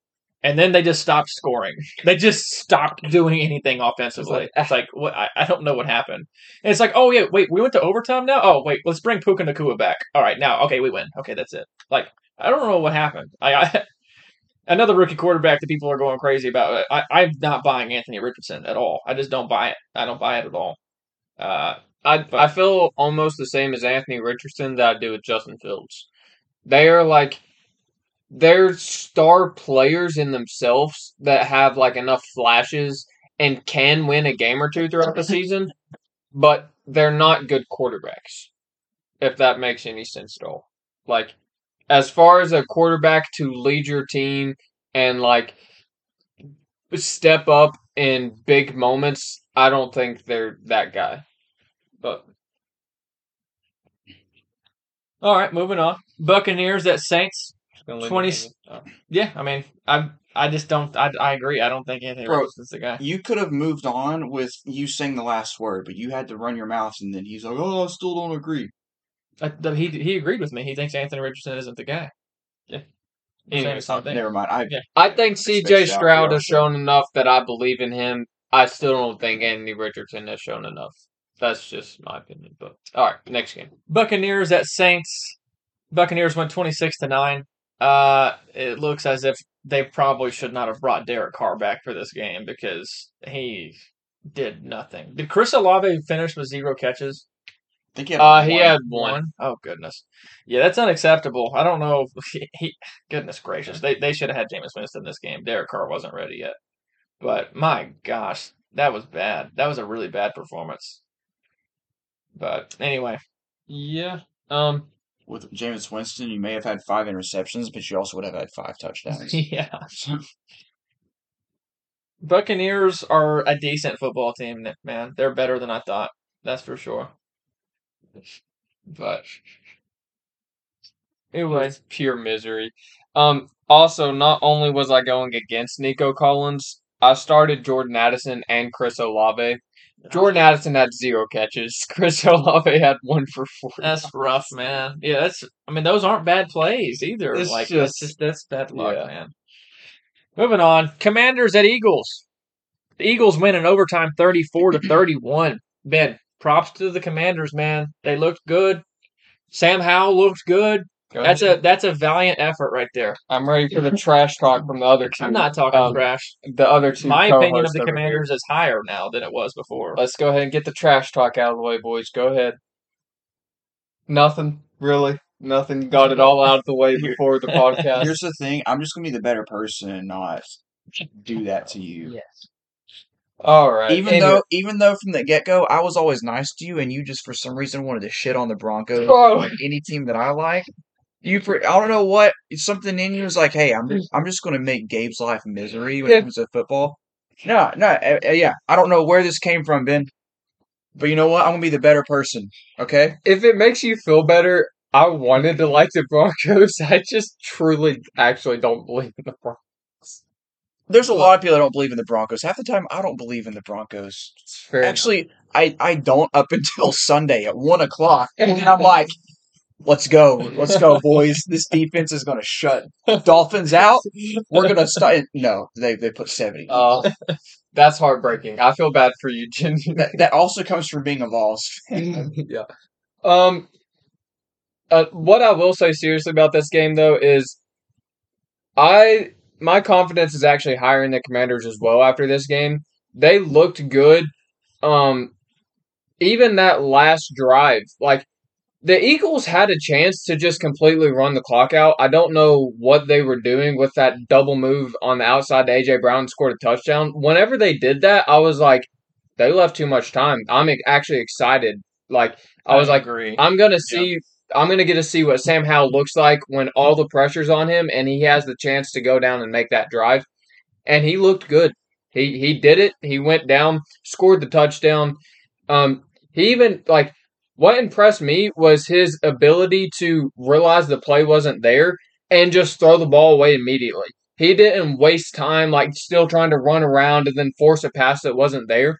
and then they just stopped scoring. They just stopped doing anything offensively. It's like, what? I, I don't know what happened. And it's like, oh yeah, wait, we went to overtime now. Oh wait, let's bring Puka Nacua back. All right, now okay, we win. Okay, that's it. Like I don't know what happened. I, I another rookie quarterback that people are going crazy about. I, I'm not buying Anthony Richardson at all. I just don't buy it. I don't buy it at all. Uh, I I feel almost the same as Anthony Richardson that I do with Justin Fields. They are like they're star players in themselves that have like enough flashes and can win a game or two throughout the season, but they're not good quarterbacks. If that makes any sense at all. Like as far as a quarterback to lead your team and like step up in big moments, I don't think they're that guy. But all right, moving on. Buccaneers at Saints. Gonna leave 20 it at that. Yeah, I mean, I I just don't. I, I agree. I don't think Anthony Bro, Richardson's the guy. You could have moved on with you saying the last word, but you had to run your mouth, and then he's like, "Oh, I still don't agree." I, he he agreed with me. He thinks Anthony Richardson isn't the guy. Yeah. He's saying same thing. Never mind. I Yeah. I think CJ Stroud has shown enough that I believe in him. I still don't think Anthony Richardson has shown enough. That's just my opinion. But all right, next game. Buccaneers at Saints. Buccaneers went twenty six to nine. Uh, it looks as if they probably should not have brought Derek Carr back for this game because he did nothing. Did Chris Olave finish with zero catches? think he had. Uh, he one. had one. Oh goodness, yeah, that's unacceptable. I don't know. He, he goodness gracious, they they should have had Jameis Winston this game. Derek Carr wasn't ready yet, but my gosh, that was bad. That was a really bad performance. But anyway, Yeah. Um. With Jameis Winston. You may have had five interceptions, but you also would have had five touchdowns. yeah, Buccaneers are a decent football team. Man, they're better than I thought. That's for sure. But It was pure misery. Um. Also, not only was I going against Nico Collins, I started Jordan Addison and Chris Olave. Jordan Addison had zero catches. Chris Olave had one for four. That's rough, man. Yeah, that's. I mean, those aren't bad plays either. It's like that's just- just that's bad luck, Yeah. man. Moving on, Commanders at Eagles. The Eagles win in overtime, thirty-four to thirty-one. Ben, props to the Commanders, man. They looked good. Sam Howell looked good. Go That's ahead. a that's a valiant effort right there. I'm ready for the trash talk from the other two. I'm not talking um, trash. the other two. My opinion of the. Commanders is higher now than it was before. Let's go ahead and get the trash talk out of the way, boys. Go ahead. Nothing really. Nothing. Got it all out of the way before the podcast. Here's the thing: I'm just gonna be the better person and not do that to you. Yes. all right. Even anyway. though, even though from the get go, I was always nice to you, and you just for some reason wanted to shit on the Broncos, Oh. or any team that I like. You, pre- I don't know what something in you is like. Hey, I'm, just I'm just going to make Gabe's life misery when it comes to football. No, no, uh, yeah. I don't know where this came from, Ben. But you know what? I'm gonna be the better person. Okay. if it makes you feel better, I wanted to like the Broncos. I just truly, actually don't believe in the Broncos. There's a lot of people that don't believe in the Broncos. Half the time, I don't believe in the Broncos. It's fair. Actually, I, I don't up until Sunday at one o'clock, and I'm like, "Let's go, let's go, boys! This defense is gonna shut Dolphins out. We're gonna start." No, they they put seventy. Uh, that's heartbreaking. I feel bad for you, Jen. that that also comes from being a Vols fan. yeah. Um. Uh, what I will say seriously about this game, though, is I my confidence is actually higher in the Commanders as well after this game. They looked good. Um, even that last drive, like the Eagles had a chance to just completely run the clock out. I don't know what they were doing with that double move on the outside to AJ Brown scored a touchdown. Whenever they did that, I was like, they left too much time. I'm actually excited. Like I was like, agree. I'm gonna see. I'm gonna get to see what Sam Howell looks like when all the pressure's on him and he has the chance to go down and make that drive. And he looked good. He he did it. He went down, scored the touchdown. Um, he even like what impressed me was his ability to realize the play wasn't there and just throw the ball away immediately. He didn't waste time like still trying to run around and then force a pass that wasn't there.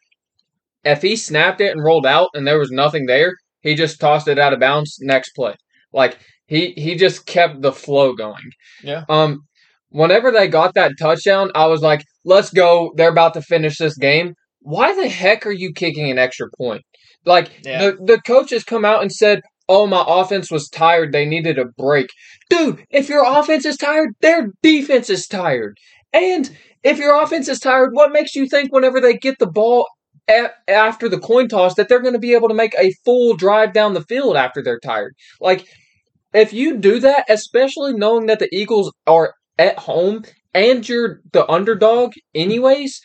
If he snapped it and rolled out and there was nothing there, he just tossed it out of bounds next play. Like he he just kept the flow going. Yeah. Um whenever they got that touchdown, I was like, "Let's go. They're about to finish this game." Why the heck are you kicking an extra point? Like Yeah. the the coaches come out and said, "Oh, my offense was tired. They needed a break." Dude, if your offense is tired, their defense is tired. And if your offense is tired, what makes you think whenever they get the ball a- after the coin toss that they're going to be able to make a full drive down the field after they're tired? Like, if you do that, especially knowing that the Eagles are at home and you're the underdog, anyways,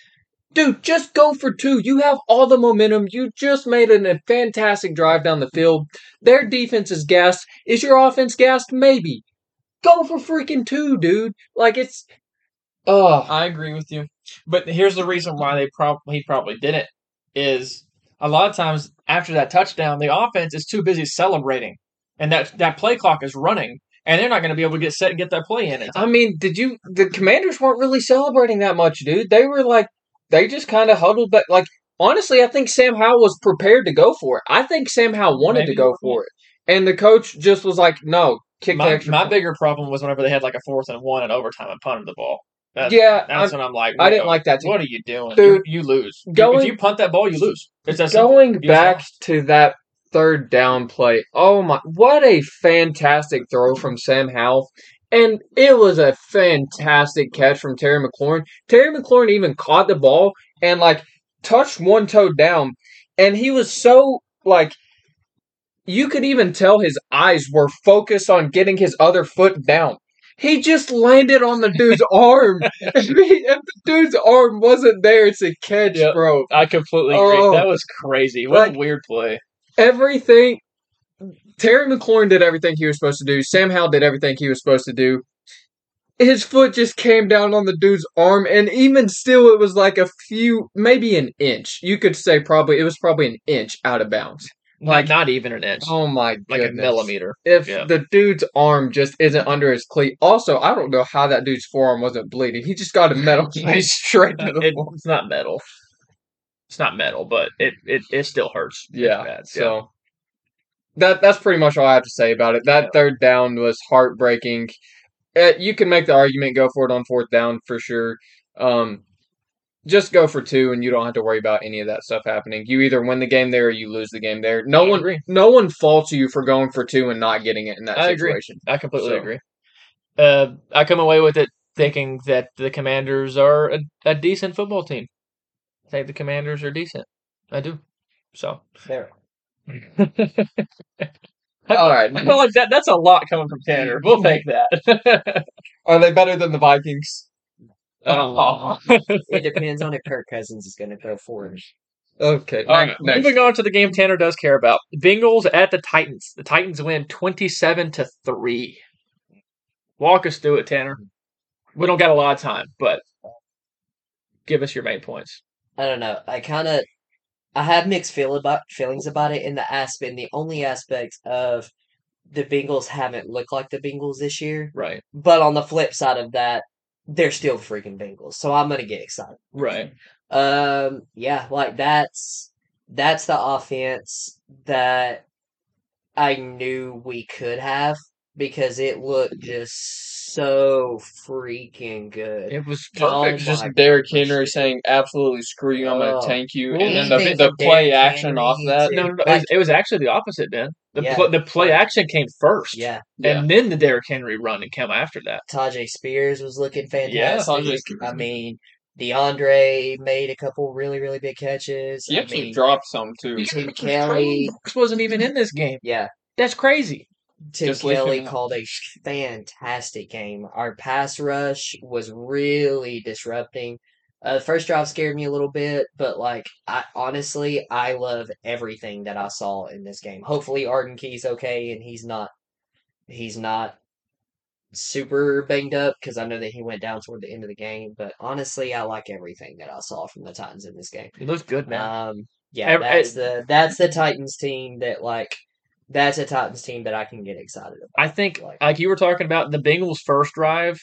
dude, just go for two. You have all the momentum. You just made an, a fantastic drive down the field. Their defense is gassed. Is your offense gassed? Maybe. Go for freaking two, dude. Like, it's. Oh, I agree with you. But here's the reason why they probably he probably did it is a lot of times after that touchdown, the offense is too busy celebrating, and that that play clock is running, and they're not going to be able to get set and get that play in. It. I mean, did you? The Commanders weren't really celebrating that much, dude. They were like, they just kind of huddled back. Like, honestly, I think Sam Howell was prepared to go for it. I think Sam Howell wanted Maybe to go for it, and the coach just was like, "No, kick the My, extra." my point." bigger problem was whenever they had like a fourth and one in overtime and punted the ball. That, yeah, that's I'm- when I'm like, I didn't like that. Too. What are you doing, Dude, You, you lose. Going- if you punt that ball, you lose. Going back lost. to that third down play, oh my, what a fantastic throw from Sam Howell. And it was a fantastic catch from Terry McLaurin. Terry McLaurin even caught the ball and like touched one toe down. And he was so like you could even tell his eyes were focused on getting his other foot down. He just landed on the dude's arm. If, he- if the dude's arm wasn't there to catch, Yep. bro, I completely agree. Oh. that was crazy. What Like- a weird play. everything Terry McLaurin did everything he was supposed to do. Sam Howell did everything he was supposed to do. His foot just came down on the dude's arm, and even still, it was like a few, maybe an inch. You could say probably it was probably an inch out of bounds. Like not even an inch. Oh my like a millimeter. If Yeah. the dude's arm just isn't under his cleat, also I don't know how that dude's forearm wasn't bleeding. He just got a metal plate straight to the It- it's not metal. It's not metal, but it it, it still hurts. Yeah. bad. So that that's pretty much all I have to say about it. That Yeah. third down was heartbreaking. Uh, you can make the argument go for it on fourth down for sure. Um, just go for two, and you don't have to worry about any of that stuff happening. You either win the game there, or you lose the game there. No I one, agree. no one faults you for going for two and not getting it in that I agree. situation. I completely So- agree. Uh, I come away with it thinking that the Commanders are a, a decent football team. I think the Commanders are decent. I do. So There. All right, I feel like that that's a lot coming from Tanner. We'll take that. are they better than the Vikings? Oh. oh. It depends on if Kirk Cousins is going to throw forward. Okay, All right, next, next. moving on to the game Tanner does care about. Bengals at the Titans. The Titans win twenty-seven to three. Walk us through it, Tanner. We don't got a lot of time, but give us your main points. I don't know. I kind of, I have mixed feel about feelings about it in the aspect, the only aspect of the Bengals haven't looked like the Bengals this year. Right, But on the flip side of that, they're still freaking Bengals. So I'm gonna get excited. right. Um, yeah, like that's that's the offense that I knew we could have because it looked just so freaking good. It was Oh perfect. just my Derrick. Henry saying absolutely screw you, I'm Oh. gonna tank you, Well, and then the, the play Derrick action Henry off that. No, no, no. It, Like- was, it was actually the opposite, Ben. The Yeah. pl- the play action came first, Yeah, Yeah. and then the Derrick Henry run and came after that. Tyjae Spears was looking Yeah, fantastic. Tyjae Spears. I mean, DeAndre made a couple really, really big catches. He I actually mean, dropped some too. Tim Kelly, wasn't even in this game. yeah, That's crazy. Tim Just Kelly called a fantastic game. Our pass rush was really disrupting. Uh, the first drive scared me a little bit, but like I honestly, I love everything that I saw in this game. Hopefully, Arden Key's okay and he's not he's not super banged up because I know that he went down toward the end of the game. But honestly, I like everything that I saw from the Titans in this game. He looks good, man. Um, yeah, that's the that's the Titans team that like that's a Titans team that I can get excited about. I think, like- like you were talking about, the Bengals' first drive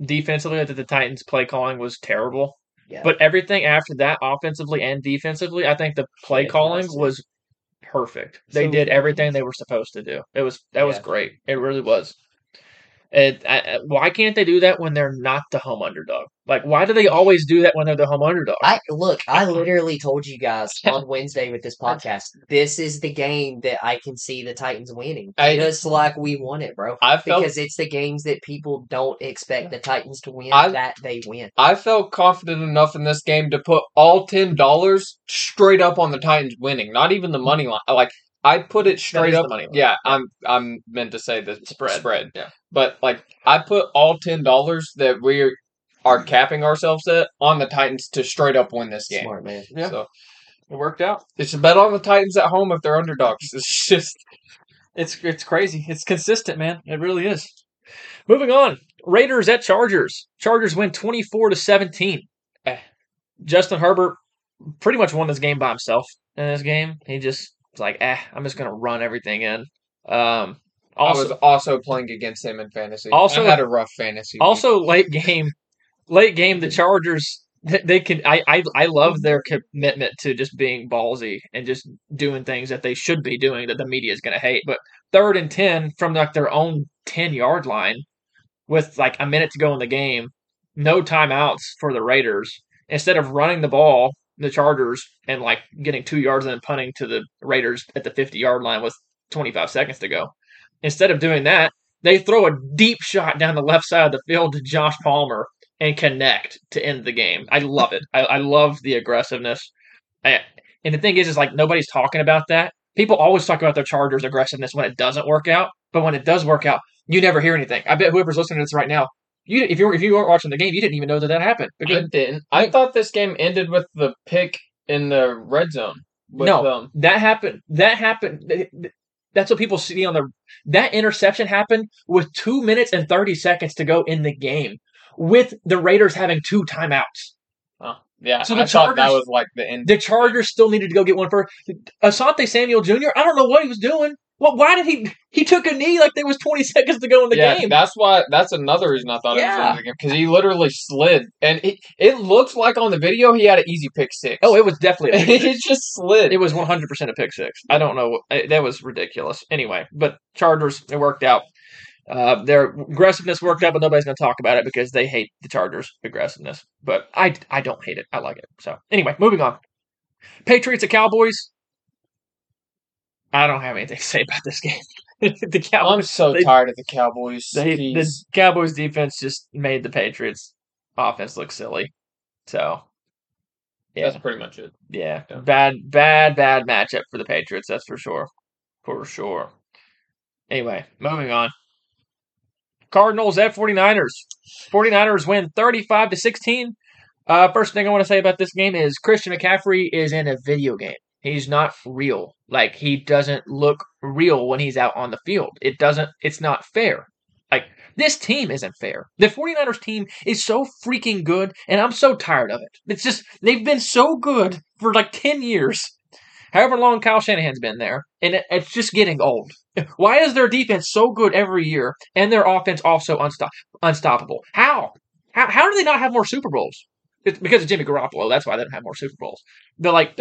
defensively that the Titans' play calling was terrible. Yeah, But everything after that, offensively and defensively, I think the play Yeah, calling nice. was perfect. They So- did everything they were supposed to do. It was that was great. It really was. It, I, I- why can't they do that when they're not the home underdog? Like, why do they always do that when they're the home underdog? I look. I literally told you guys on Wednesday with this podcast. This is the game that I can see the Titans winning, I- just like we won it, bro. I felt Because it's the games that people don't expect the Titans to win I- that they win. I felt confident enough in this game to put all ten dollars straight up on the Titans winning, not even the money line. Like I put it straight up. money line. Yeah, I'm I'm meant to say the Spread. spread. Yeah. But like I put all ten dollars that we are capping ourselves at on the Titans to straight up win this game. Smart man. Yeah. So It worked out. it's a bet on the Titans at home if they're underdogs. It's just It's it's crazy. It's consistent, man. It really is. Moving on. Raiders at Chargers. Chargers win 24 to 17. Eh. Justin Herbert pretty much won this game by himself in this game. He just was like, eh, I'm just gonna run everything in. Um I was also also playing against him in fantasy. Also- I had a rough fantasy. week. also late game late game the Chargers they can I, I I love their commitment to just being ballsy and just doing things that they should be doing that the media is going to hate. But third and ten from like their own ten yard line with like a minute to go in the game, no timeouts for the Raiders. Instead of running the ball, the Chargers and like getting two yards and then punting to the Raiders at the fifty yard line with twenty five seconds to go. Instead of doing that, they throw a deep shot down the left side of the field to Josh Palmer and connect to end the game. I love it. I, I love the aggressiveness. I, and the thing is, is like nobody's talking about that. People always talk about their Chargers aggressiveness when it doesn't work out, but when it does work out, you never hear anything. I bet whoever's listening to this right now, you if you were, if you weren't watching the game, you didn't even know that that happened. I didn't. I thought this game ended with the pick in the red zone. With, No. um, that happened. That happened. th- th- That's what people see on the. That interception happened with two minutes and thirty seconds to go in the game, with the Raiders having two timeouts. oh, yeah. So the I thought that was like the end. The Chargers still needed to go get one first. Asante Samuel Jr. I don't know what he was doing. Well, why did he? He took a knee like there was twenty seconds to go in the yeah, game. that's why. That's another reason I thought it was Yeah. the game because he literally slid, and it it looks like on the video he had an easy pick six. oh, it was definitely. A pick it just slid. It was one hundred percent a pick six. I don't know. what- That was ridiculous. Anyway, but Chargers it worked out. Uh, their aggressiveness worked out, but nobody's going to talk about it because they hate the Chargers' aggressiveness. But I, I don't hate it. I like it. So anyway, moving on. Patriots at Cowboys. I don't have anything to say about this game. the Cowboys, I'm so they- tired of the Cowboys. They, the Cowboys defense just made the Patriots offense look silly. So yeah, That's pretty much it. yeah, Yeah. bad, bad, bad matchup for the Patriots. That's for sure, for sure. Anyway, moving on. Cardinals at 49ers. 49ers win 35 to 16. Uh, first thing I want to say about this game is Christian McCaffrey is in a video game. He's not real. Like he doesn't look real when he's out on the field. It doesn't it's not fair. Like this team isn't fair. The 49ers team is so freaking good and I'm so tired of it. It's just they've been so good for like 10 years. However long Kyle Shanahan's been there, and it, it's just getting old. Why is their defense so good every year and their offense also unstop- unstoppable? How? How how do they not have more Super Bowls? It's because of Jimmy Garoppolo. That's why they don't have more Super Bowls. They're like,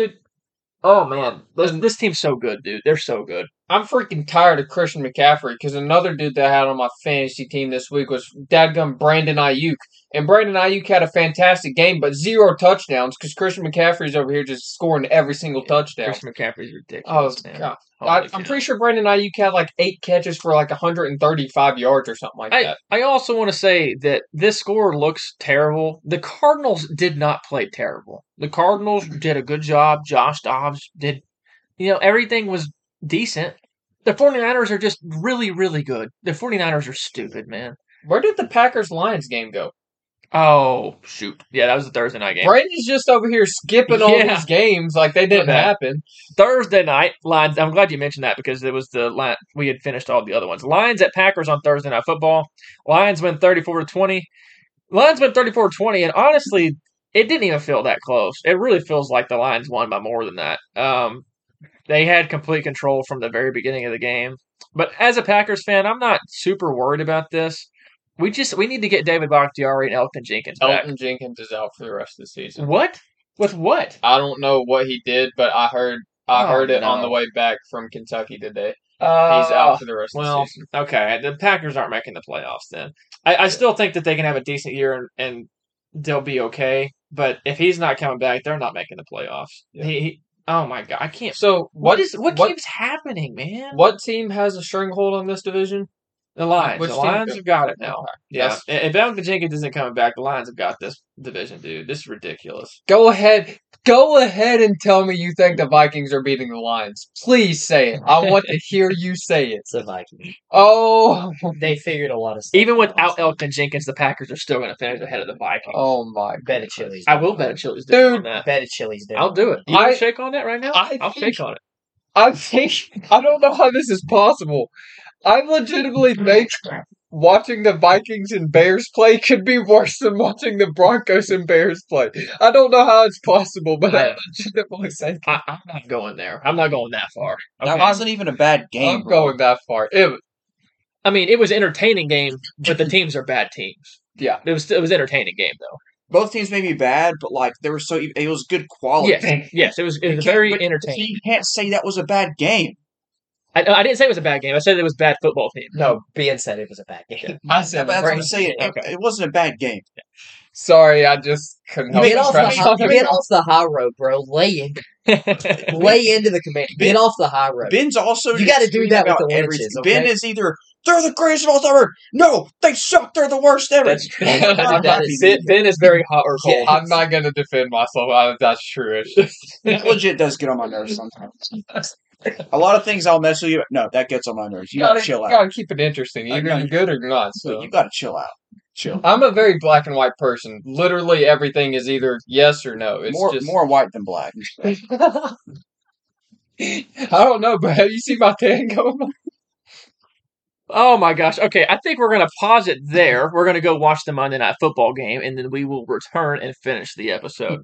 oh man, this, this team's so good, dude. They're so good. I'm freaking tired of Christian McCaffrey because another dude that I had on my fantasy team this week was dadgum Brandon Aiyuk. And Brandon Aiyuk had a fantastic game, but zero touchdowns because Christian McCaffrey's over here just scoring every single touchdown. Christian McCaffrey's Oh, ridiculous. man. God. Holy I, I'm pretty sure Brandon Aiyuk had like eight catches for like 135 yards or something like I, that. I also want to say that this score looks terrible. The Cardinals did not play terrible. The Cardinals did a good job. Josh Dobbs did, you know, everything was decent. The 49ers are just really, really good. The 49ers are stupid, man. Where did the Packers Lions game go? Oh, shoot. Yeah, that was the Thursday night game. Brady's just over here skipping all Yeah. these games like they didn't happen. Thursday night, Lions. I'm glad you mentioned that because it was the line we had finished all the other ones. Lions at Packers on Thursday night football. Lions win 34 to 20. Lions win 34 to 20, and honestly, it didn't even feel that close. It really feels like the Lions won by more than that. Um, they had complete control from the very beginning of the game. But as a Packers fan, I'm not super worried about this. We just we need to get David Bakhtiari and Elgton Jenkins back. Elgton Jenkins is out for the rest of the season. What? With what? I don't know what he did, but I heard I Oh, heard it on the way back from Kentucky today. Uh, He's out for the rest Well, of the season. okay. The Packers aren't making the playoffs then. I, I still think that they can have a decent year and, and they'll be okay. But if he's not coming back, they're not making the playoffs. Yeah. He, he, oh my god, I can't. So what is what, what keeps happening, man? what team has a stranglehold on this division? The Lions? which The Lions have got it now. Okay. Yeah. That's- If Elgton Jenkins isn't coming back, the Lions have got this division, dude. This is ridiculous. Go ahead. Go ahead and tell me you think the Vikings are beating the Lions. Please say it. I want to hear you say it. It's the Vikings. Oh, They figured a lot of stuff Even out. without Elgton Jenkins, the Packers are still going to finish ahead of the Vikings. oh my Bet a goodness. Chili's. I will bet a Chili's Dude, on that. Bet a Chili's. down. I'll do it. You I- want to shake on that right now? I I'll think- shake on it. I think I don't know how this is possible. I legitimately think watching the Vikings and Bears play could be worse than watching the Broncos and Bears play. I don't know how it's possible, but I I- legitimately think I, I'm not going there. I'm not going that far. That wasn't even a bad game. I'm bro. going that far. It, I mean, it was an entertaining game, but the teams are bad teams. yeah. It was it was an entertaining game though. Both teams may be bad, but like they were so it was good quality. Yes, yes, it was it was very entertaining. You can't say that was a bad game. I, I didn't say it was a bad game. I said it was a bad football team. No, Ben said it was a bad game. I said That's what I'm saying. It, Okay. it wasn't a bad game. Sorry, I just couldn't help Get off, the high, get off the high road, bro. Lay in, lay into the command. Get off the high road. Ben's also You gotta do that with the everything. Lynches, Ben is either they're the greatest of all time. Or, no, they suck. They're the worst ever. That's true. I'm not That happy is- with Ben, Ben is very hot or cold. I'm not gonna defend myself. I, that's true. It's. It legit does get on my nerves sometimes. A lot of things I'll mess with you. No, that gets on my nerves. You gotta chill out. Gotta keep it interesting, either you're good or not. So you gotta chill out. Chill. I'm a very black and white person. Literally everything is either yes or no. It's more just more white than black. I don't know, but have you seen my tan going on? Oh my gosh. Okay, I think we're gonna pause it there. We're gonna go watch the Monday Night Football game, and then we will return and finish the episode.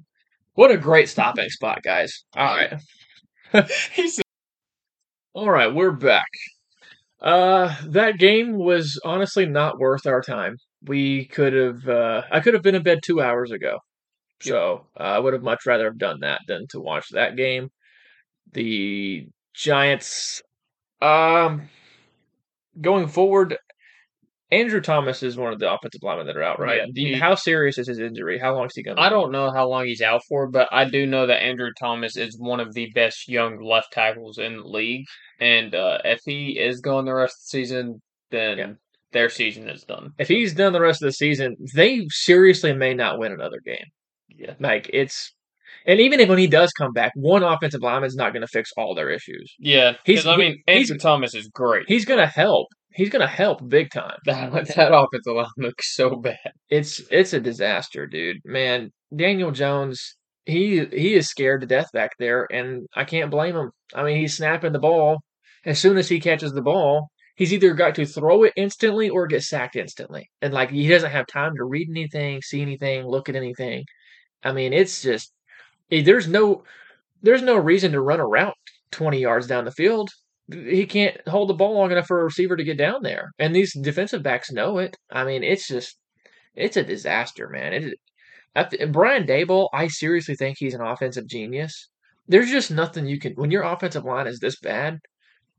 What a great stopping spot, guys! All right. All right, we're back. Uh, that game was honestly not worth our time. We could have, uh, I could have been in bed two hours ago. So uh, I would have much rather have done that than to watch that game. The Giants, um, going forward, Andrew Thomas is one of the offensive linemen that are out, right? Yeah, he- how serious is his injury? How long is he going? to I don't know how long he's out for, but I do know that Andrew Thomas is one of the best young left tackles in the league. And uh, if he is going the rest of the season, then Yeah. their season is done. If he's done the rest of the season, they seriously may not win another game. Yeah. Like it's, and even if when he does come back, one offensive lineman is not going to fix all their issues. Yeah, He's- because I mean, he- he's- Andrew Thomas is great. He's going to help. He's going to help big time. That that offensive line looks so bad. It's it's a disaster, dude. Man, Daniel Jones, he he is scared to death back there, and I can't blame him. I mean, he's snapping the ball. As soon as he catches the ball, he's either got to throw it instantly or get sacked instantly. And like he doesn't have time to read anything, see anything, look at anything. I mean, it's just eh, there's no there's no reason to run a route 20 yards down the field. He can't hold the ball long enough for a receiver to get down there. And these defensive backs know it. I mean, it's just it's a disaster, man. It Brian Daboll, I seriously think he's an offensive genius. There's just nothing you can when your offensive line is this bad.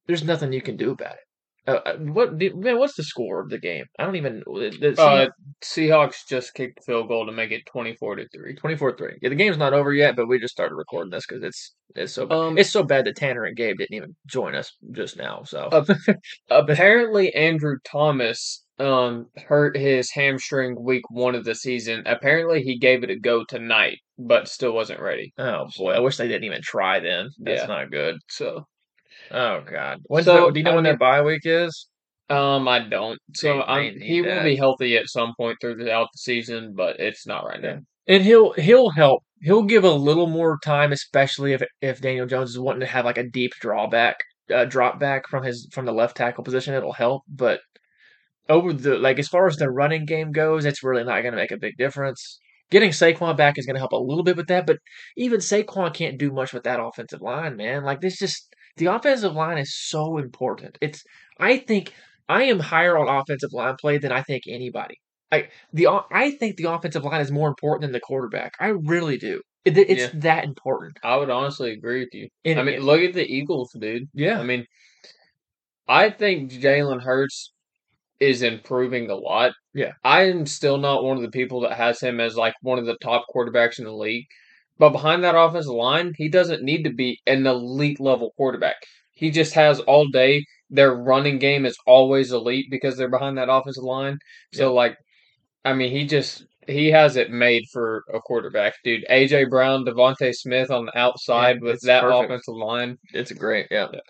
There's nothing you can do about it. Uh, uh, what man? What's the score of the game? I don't even. The, the Uh, Seahawks just kicked the field goal to make it twenty-four to three. 24-3. Yeah, the game's not over yet, but we just started recording this because it's it's so bad. Um, it's so bad that Tanner and Gabe didn't even join us just now. So Uh, Apparently, Andrew Thomas um hurt his hamstring week one of the season. Apparently, he gave it a go tonight, but still wasn't ready. oh boy, I wish they didn't even try. Then that's Yeah. not good. So, Oh god, when's So, the, do you know I when their bye week is? um, I don't. So, I'm, need he will be healthy at some point throughout the season, but it's not right now. And he'll he'll help. He'll give a little more time, especially if if Daniel Jones is wanting to have like a deep drawback, uh, drop back from his from the left tackle position. It'll help, but over the like as far as the running game goes, it's really not going to make a big difference. Getting Saquon back is going to help a little bit with that, but even Saquon can't do much with that offensive line, man. Like this, just the offensive line is so important. It's I think I am higher on offensive line play than I think anybody. I the I think the offensive line is more important than the quarterback. I really do. It, it's Yeah. that important. I would honestly agree with you. And- I mean, look at the Eagles, dude. yeah, I mean, I think Jalen Hurts is improving a lot. Yeah. I am still not one of the people that has him as like one of the top quarterbacks in the league. But behind that offensive line, he doesn't need to be an elite level quarterback. He just has all day. Their running game is always elite because they're behind that offensive line. So like, I mean, he just he has it made for a quarterback, dude. AJ Brown, DeVonta Smith on the outside with that perfect. offensive line. it's great. Yeah. Yeah.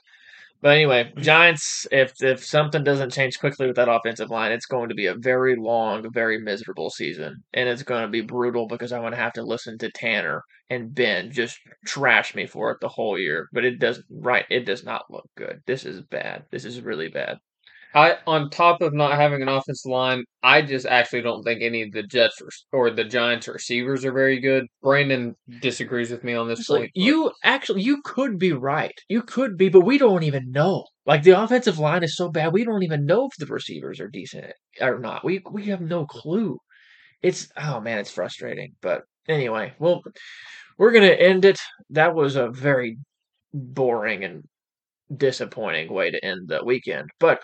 But anyway, Giants. If if something doesn't change quickly with that offensive line, it's going to be a very long, very miserable season, and it's going to be brutal because I'm going to have to listen to Tanner and Ben just trashed me for it the whole year. But it doesn't. Right? It does not look good. This is bad. This is really bad. I on top of not having an offensive line, I just actually don't think any of the Jets or, or the Giants receivers are very good. Brandon disagrees with me on this It's point. like you actually you could be right. You could be, but we don't even know. Like the offensive line is so bad, we don't even know if the receivers are decent or not. We we have no clue. It's oh man, it's frustrating. But anyway, well, we're gonna end it. That was a very boring and disappointing way to end the weekend. But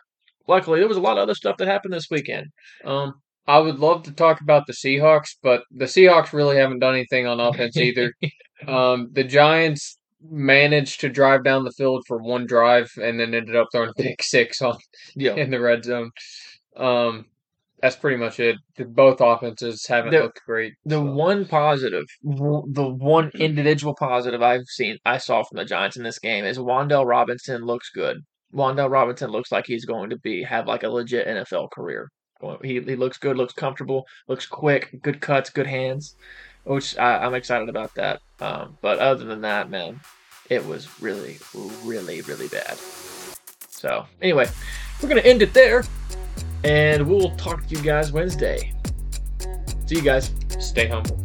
luckily, there was a lot of other stuff that happened this weekend. Um, I would love to talk about the Seahawks, but the Seahawks really haven't done anything on offense either. um, the Giants managed to drive down the field for one drive and then ended up throwing a pick six on Yeah. in the red zone. Um, that's pretty much it. Both offenses haven't The- looked great. The so. one positive, the one individual positive I've seen, I saw from the Giants in this game is Wan'Dale Robinson looks good. Wan'Dale Robinson looks like he's going to be have like a legit NFL career. He he looks good, looks comfortable, looks quick, good cuts, good hands, which I, I'm excited about that. Um, but other than that, man, it was really, really, really bad. So anyway, we're gonna end it there, and we'll talk to you guys Wednesday. See you guys. Stay humble.